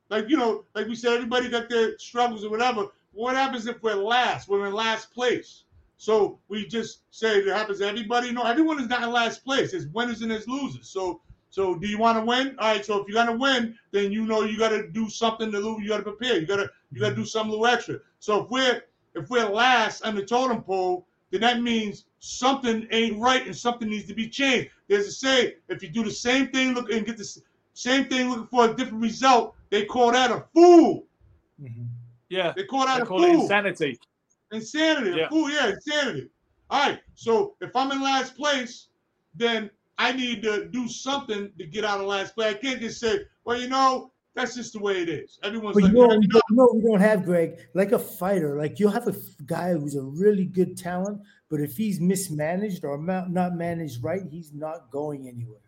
Like you know, like we said, everybody got their struggles or whatever. What happens if we're last? We're in last place. So we just say it happens to everybody. No, everyone is not in last place. There's winners and there's losers. So so do you want to win? All right. So if you're gonna win, then you know you gotta do something to lose. You gotta prepare. You gotta you gotta do something a little extra. So if we're if we're last on the totem pole, then that means something ain't right and something needs to be changed. There's a say if you do the same thing, look and get the same thing looking for a different result, they call that a fool.
Mhm.
yeah,
They call that
they
a
call it
fool.
insanity.
Insanity.
Yeah.
Fool, yeah, insanity. All right. So if I'm in last place, then I need to do something to get out of last place. I can't just say, well, you know, that's just the way it is. Everyone's
But
like,
you know,
"Yeah, you
you
know,
know, we don't have Greg like a fighter. Like you'll have a guy who's a really good talent, but if he's mismanaged or not managed right, he's not going anywhere.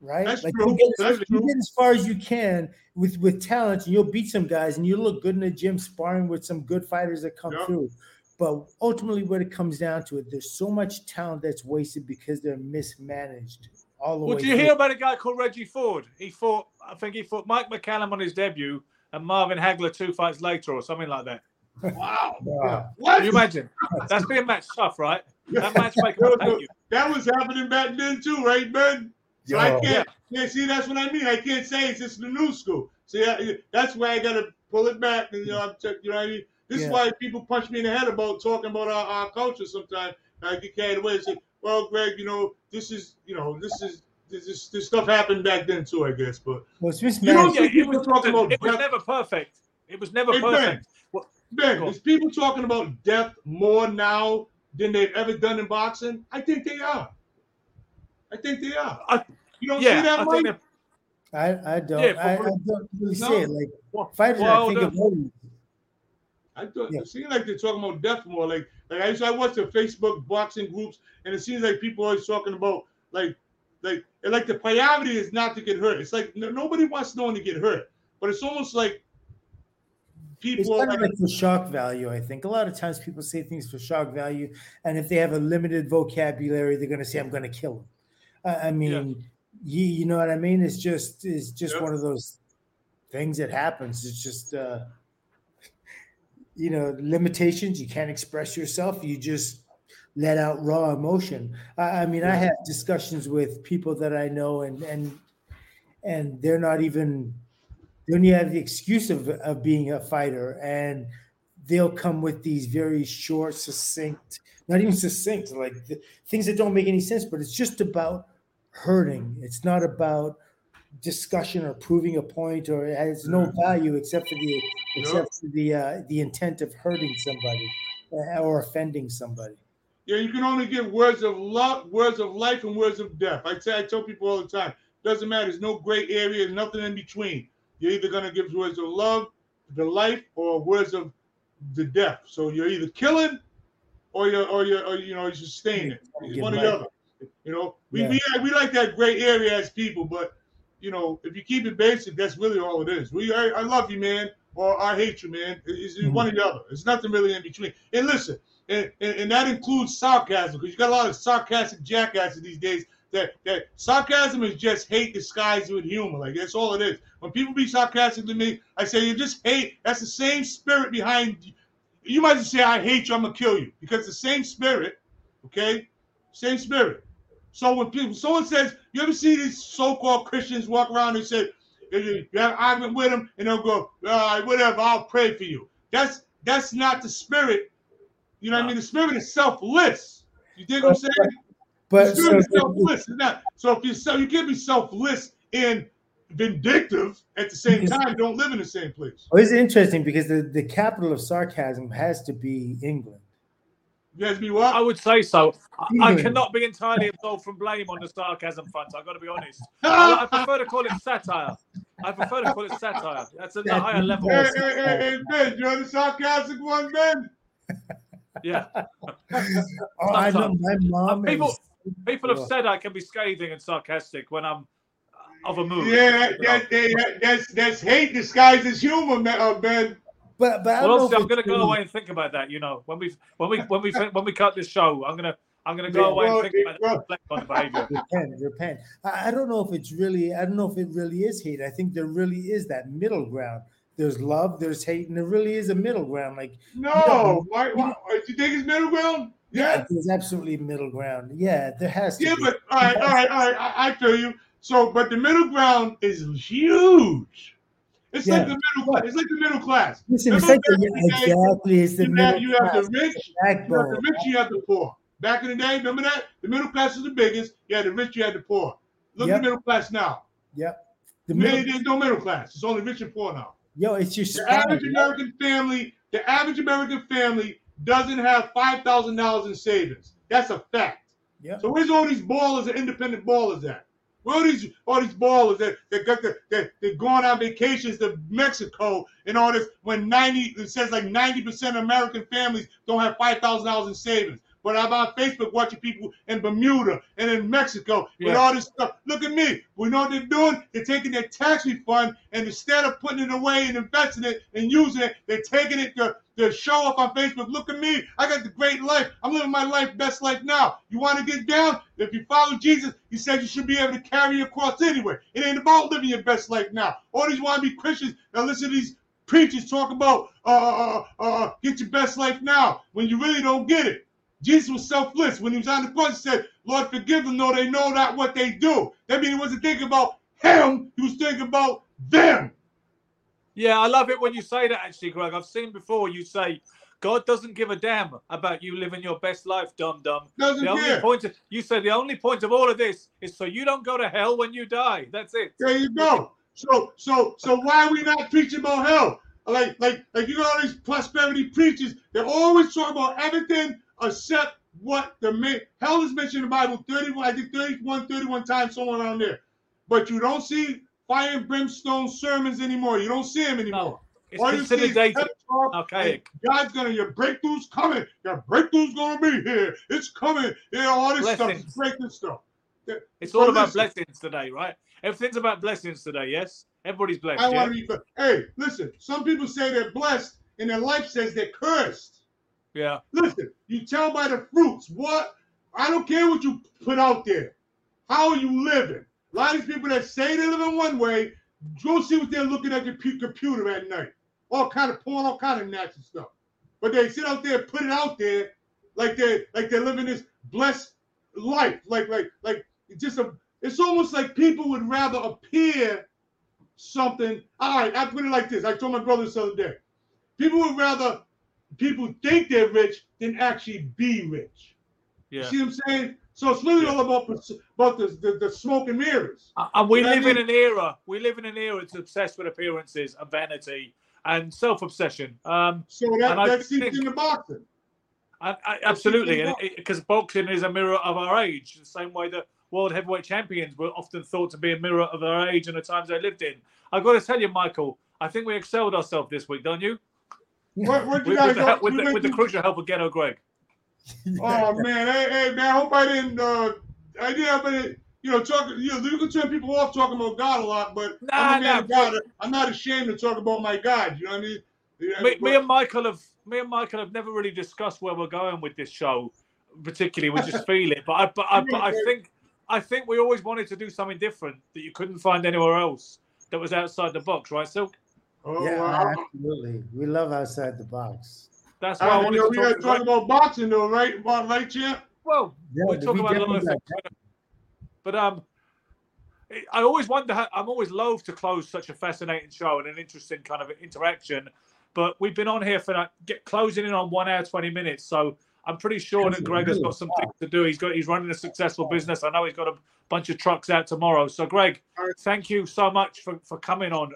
Right?
That's
like
true.
you get,
That's
you
true.
get as far as you can with with talent, and you'll beat some guys, and you look good in the gym sparring with some good fighters that come
Yeah.
through. But ultimately, when it comes down to it, there's so much talent that's wasted because they're mismanaged all the
Well,
way.
do you
through.
hear about a guy called Reggie Ford? He fought, I think he fought Mike McCallum on his debut and Marvin Hagler two fights later or something like that.
wow.
Wow.
What?
Can you imagine? That's being match tough, right? That matchmaker will you.
That was happening back then too, right, Ben? So I can't. Yeah, see, that's what I mean. I can't say it's just the new school. See, I, that's why I gotta pull it back. And you know, I'm check, you know what I mean. This
Yeah.
is why people punch me in the head about talking about our, our culture. Sometimes I get carried away and say, "Well, Greg, you know, this is, you know, this is." This, is, this stuff happened back then too, I guess. But
Well, it's
You
mismanaged.
don't
Yeah, it was,
People talking about
it was
death.
never perfect. It was never
Hey, Ben.
perfect. Well,
Ben,
Go
is people talking about death more now than they've ever done in boxing? I think they are. I think they are.
I-
you don't
yeah,
see that,
I
Mike?
think
I, I don't.
Yeah,
I, I don't really
No.
say it like
well,
fighters.
well,
I think
the-
of always.
I thought
Yeah.
it seems like they're talking about death more. Like, like I used to, I watch the Facebook boxing groups, and it seems like people always talking about like, like, and like the priority is not to get hurt. It's like no, nobody wants no one to get hurt, but it's almost like people.
It's
people.
kind
Are
of
like,
like for shock value. I think a lot of times people say things for shock value, and if they have a limited vocabulary, they're going to say, "I'm going to kill him." I, mean, you, you know what I mean? It's just it's just
Yep.
one of those things that happens. It's just uh, you know limitations. You can't express yourself. You just let out raw emotion. I, I mean, I have discussions with people that I know, and and and they're not even they only have the excuse of, of being a fighter and they'll come with these very short succinct not even succinct like the, things that don't make any sense but it's just about hurting it's not about discussion or proving a point or it has no value except for the except for the uh, the intent of hurting somebody uh, or offending somebody
Yeah, you can only give words of love, words of life, and words of death. I say, I tell people all the time, doesn't matter. There's no gray area. There's nothing in between. You're either gonna give words of love, the life, or words of the death. So you're either killing, or you're, or you're, or you know, you're sustaining. It's one or the other. You know, we,
Yeah.
we we like that gray area as people, but you know, if you keep it basic, that's really all it is. We, I, I love you, man, or I hate you, man. It's, it's
Mhm.
one or the other. It's nothing really in between. And listen, and, and, and that includes sarcasm because you got a lot of sarcastic jackasses these days. That that sarcasm is just hate disguised with humor. Like that's all it is. When people be sarcastic to me, I say you just hate. That's the same spirit behind. You might just say I hate you. I'm gonna kill you because the same spirit. Okay, same spirit. So when people, someone says, you ever see these so-called Christians walk around and say, you have argument with them, and they'll go, all right, whatever, I'll pray for you. That's that's not the spirit. You know what I mean? The spirit is selfless. You dig what I'm saying?
but
the spirit is
so-
selfless. It's not. So if you so you can't be selfless in vindictive at the same time. Don't live in the same place.
Well, it's interesting because the, the capital of sarcasm has to be England.
You has to be what?
I would say so. I, I cannot be entirely absolved from blame on the sarcasm front. I've got to be honest. I, I prefer to call it satire. I prefer to call it satire. That's a
Yeah,
higher level.
Hey, hey, hey, hey, Ben, you're the sarcastic one, Ben.
Yeah.
Oh, I know my mom.
people-
is-
People have oh. said I can be scathing and sarcastic when I'm of a mood.
Yeah, that, that, that- that's that's hate disguised as humor, man, uh, Ben.
but but I
Well,
don't know
obviously,
if
I'm going to go
really-
away and think about that. You know, when we when we when we when we cut this show, I'm gonna I'm gonna go away and think about
well-
that, reflect on the behavior.
repent, repent. I, I don't know if it's really. I don't know if it really is hate. I think there really is that middle ground. There's love, there's hate, and there really is a middle ground. Like
No, why, why, do you think it's middle ground? Yeah,
there's absolutely middle ground. Yeah, there has to
yeah,
be.
but all right, all right, all right. I, I feel you. So, but the middle ground is huge. It's like the middle class. It's like the middle class.
Listen, it's like the,
the day,
exactly. It's the
You
middle
have, you have
class,
the rich, you have the rich, you have the poor. Back in the day, remember that? The middle class is the biggest. You had the rich, you had the poor. Look
Yep.
at the middle class now.
Yep. The middle,
there's no middle class. It's only rich and poor now.
yo, it's your
The average American family, the average American family doesn't have five thousand dollars in savings. That's a fact.
Yep.
So where's all these ballers and independent ballers at? Where are these all these ballers that that got the that they're going on vacations to Mexico and all this when 90 it says like 90% of American families don't have five thousand dollars in savings. But I'm on Facebook watching people in Bermuda and in Mexico with
Yeah.
all this stuff. Look at me. We know what they're doing. They're taking their tax refund and instead of putting it away and investing it and using it, they're taking it to, to show up on Facebook. Look at me. I got the great life. I'm living my life, best life now. You want to get down? If you follow Jesus, he said you should be able to carry your cross anyway. It ain't about living your best life now. All these want to be Christians that listen to these preachers talk about uh, uh, uh, uh, get your best life now when you really don't get it. Jesus was selfless. When he was on the cross, he said, Lord, forgive them, though they know not what they do. That means he wasn't thinking about him, he was thinking about them.
Yeah, I love it when you say that. Actually, Greg, I've seen before you say. God doesn't give a damn about you living your best life, dum dum.
Doesn't
The only
care.
point of, you said the only point of all of this is so you don't go to hell when you die. That's it.
There you go. So, so, so why are we not preaching about hell? Like, like, like you got all these prosperity preachers. They're always talking about everything except what the hell is mentioned in the Bible 31, I think 31, 31 times, somewhere around there. But you don't see fire and brimstone sermons anymore. You don't see them anymore.
No, it's
All you see
considered dated. Archaic.
God's gonna, your breakthrough's coming. Your breakthrough's gonna be here. It's coming. Yeah, all this stuff
Blessings.
is breakthrough stuff.
It's
So
all about
listen.
blessings today, right? Everything's about blessings today. Yes, everybody's blessed.
I
yeah?
want to be. Hey, listen. Some people say they're blessed, and their life says they're cursed.
yeah.
Listen, you tell by the fruits. What? I don't care what you put out there. How are you living? A lot of these people that say they live in one way, go see what they're looking at the computer at night. All kind of porn, all kind of nasty stuff. But they sit out there, and put it out there, like they're like they're living this blessed life. Like like like it's just a. It's almost like people would rather appear something. All right, I put it like this. I told my brother this other day. People would rather people think they're rich than actually be rich. You
Yeah.
see what I'm saying? So it's really all about about the, the, the smoke and mirrors.
And we
You know
live
I
in an era. We live in an era that's obsessed with appearances and vanity and self-obsession. Um,
So that, that seeps
think-
into boxing.
I, absolutely, because boxing is a mirror of our age, the same way that world heavyweight champions were often thought to be a mirror of their age and the times they lived in. I've got to tell you, Michael, I think we excelled ourselves this week, don't you?
What, what you
With,
guys
with, the, with, the, with the crucial help of Ghetto Greg.
Oh man, hey, hey man, I hope I didn't. Uh, I did, but you know, talk. You know, you can turn people off talking about God a lot, but I'm a
Nah,
man
nah,
of God. I'm not ashamed to talk about my God. You know what I mean? Yeah,
me,
but-
me and Michael have me and Michael have never really discussed where we're going with this show, particularly. We just feel it, but I but I, but I think I think we always wanted to do something different that you couldn't find anywhere else that was outside the box, right? So
oh,
yeah,
well,
absolutely. We love outside the box.
That's
I,
why I,
I,
wanted
know,
to
we
talk,
gotta talk about boxing though, right? About right, champ.
Well,
Yeah,
we talk
we
about a lot of things, but, but um, I always wonder. How, I'm always loath to close such a fascinating show and an interesting kind of interaction. But we've been on here for that, get closing in on one hour twenty minutes. So I'm pretty sure that Greg has got some things to do. He's got he's running a successful business. I know he's got a bunch of trucks out tomorrow. So, Greg, thank you so much for, for coming on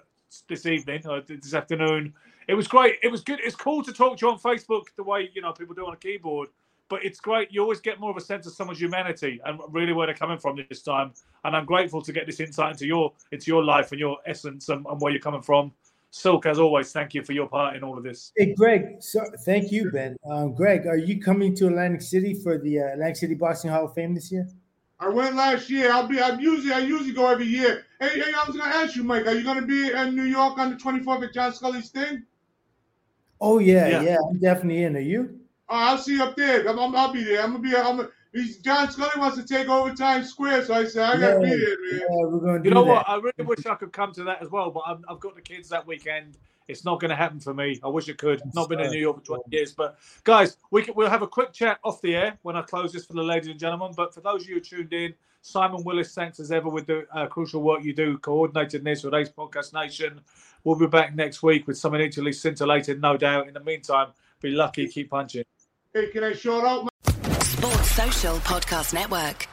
this evening or this afternoon. It was great. It was good. It's cool to talk to you on Facebook the way you know people do on a keyboard. But it's great. You always get more of a sense of someone's humanity and really where they're coming from this time. And I'm grateful to get this insight into your into your life and your essence and, and where you're coming from. Silk, as always, thank you for your part in all of this.
Hey, Greg. So, thank you, Ben. Um, Greg, are you coming to Atlantic City for the uh, Atlantic City Boxing Hall of Fame this year?
I went last year. I'll be. I usually. I usually go every year. Hey, hey. I was gonna ask you, Mike. Are you gonna be in New York on the 24th at John Scully's thing?
Oh yeah, yeah. yeah I'm definitely in. Are you?
Oh, I'll see you up there. I'm, i will be there. I'm gonna be. I'm. He's, John Scully wants to take over Times Square, so I said I gotta yeah, be there, man. Yeah,
we're gonna
you know
that.
what? I really wish I could come to that as well, but i have got the kids that weekend. It's not going to happen for me. I wish it could. That's not been in New York for 20 years. But guys, we can, we'll have a quick chat off the air when I close this for the ladies and gentlemen. But for those of you who tuned in, Simon Willis, thanks as ever with the uh, crucial work you do coordinating this with Ace Podcast Nation. We'll be back next week with something equally scintillating, no doubt. In the meantime, be lucky, keep punching.
Hey, can I shout out?
Sports Social Podcast Network.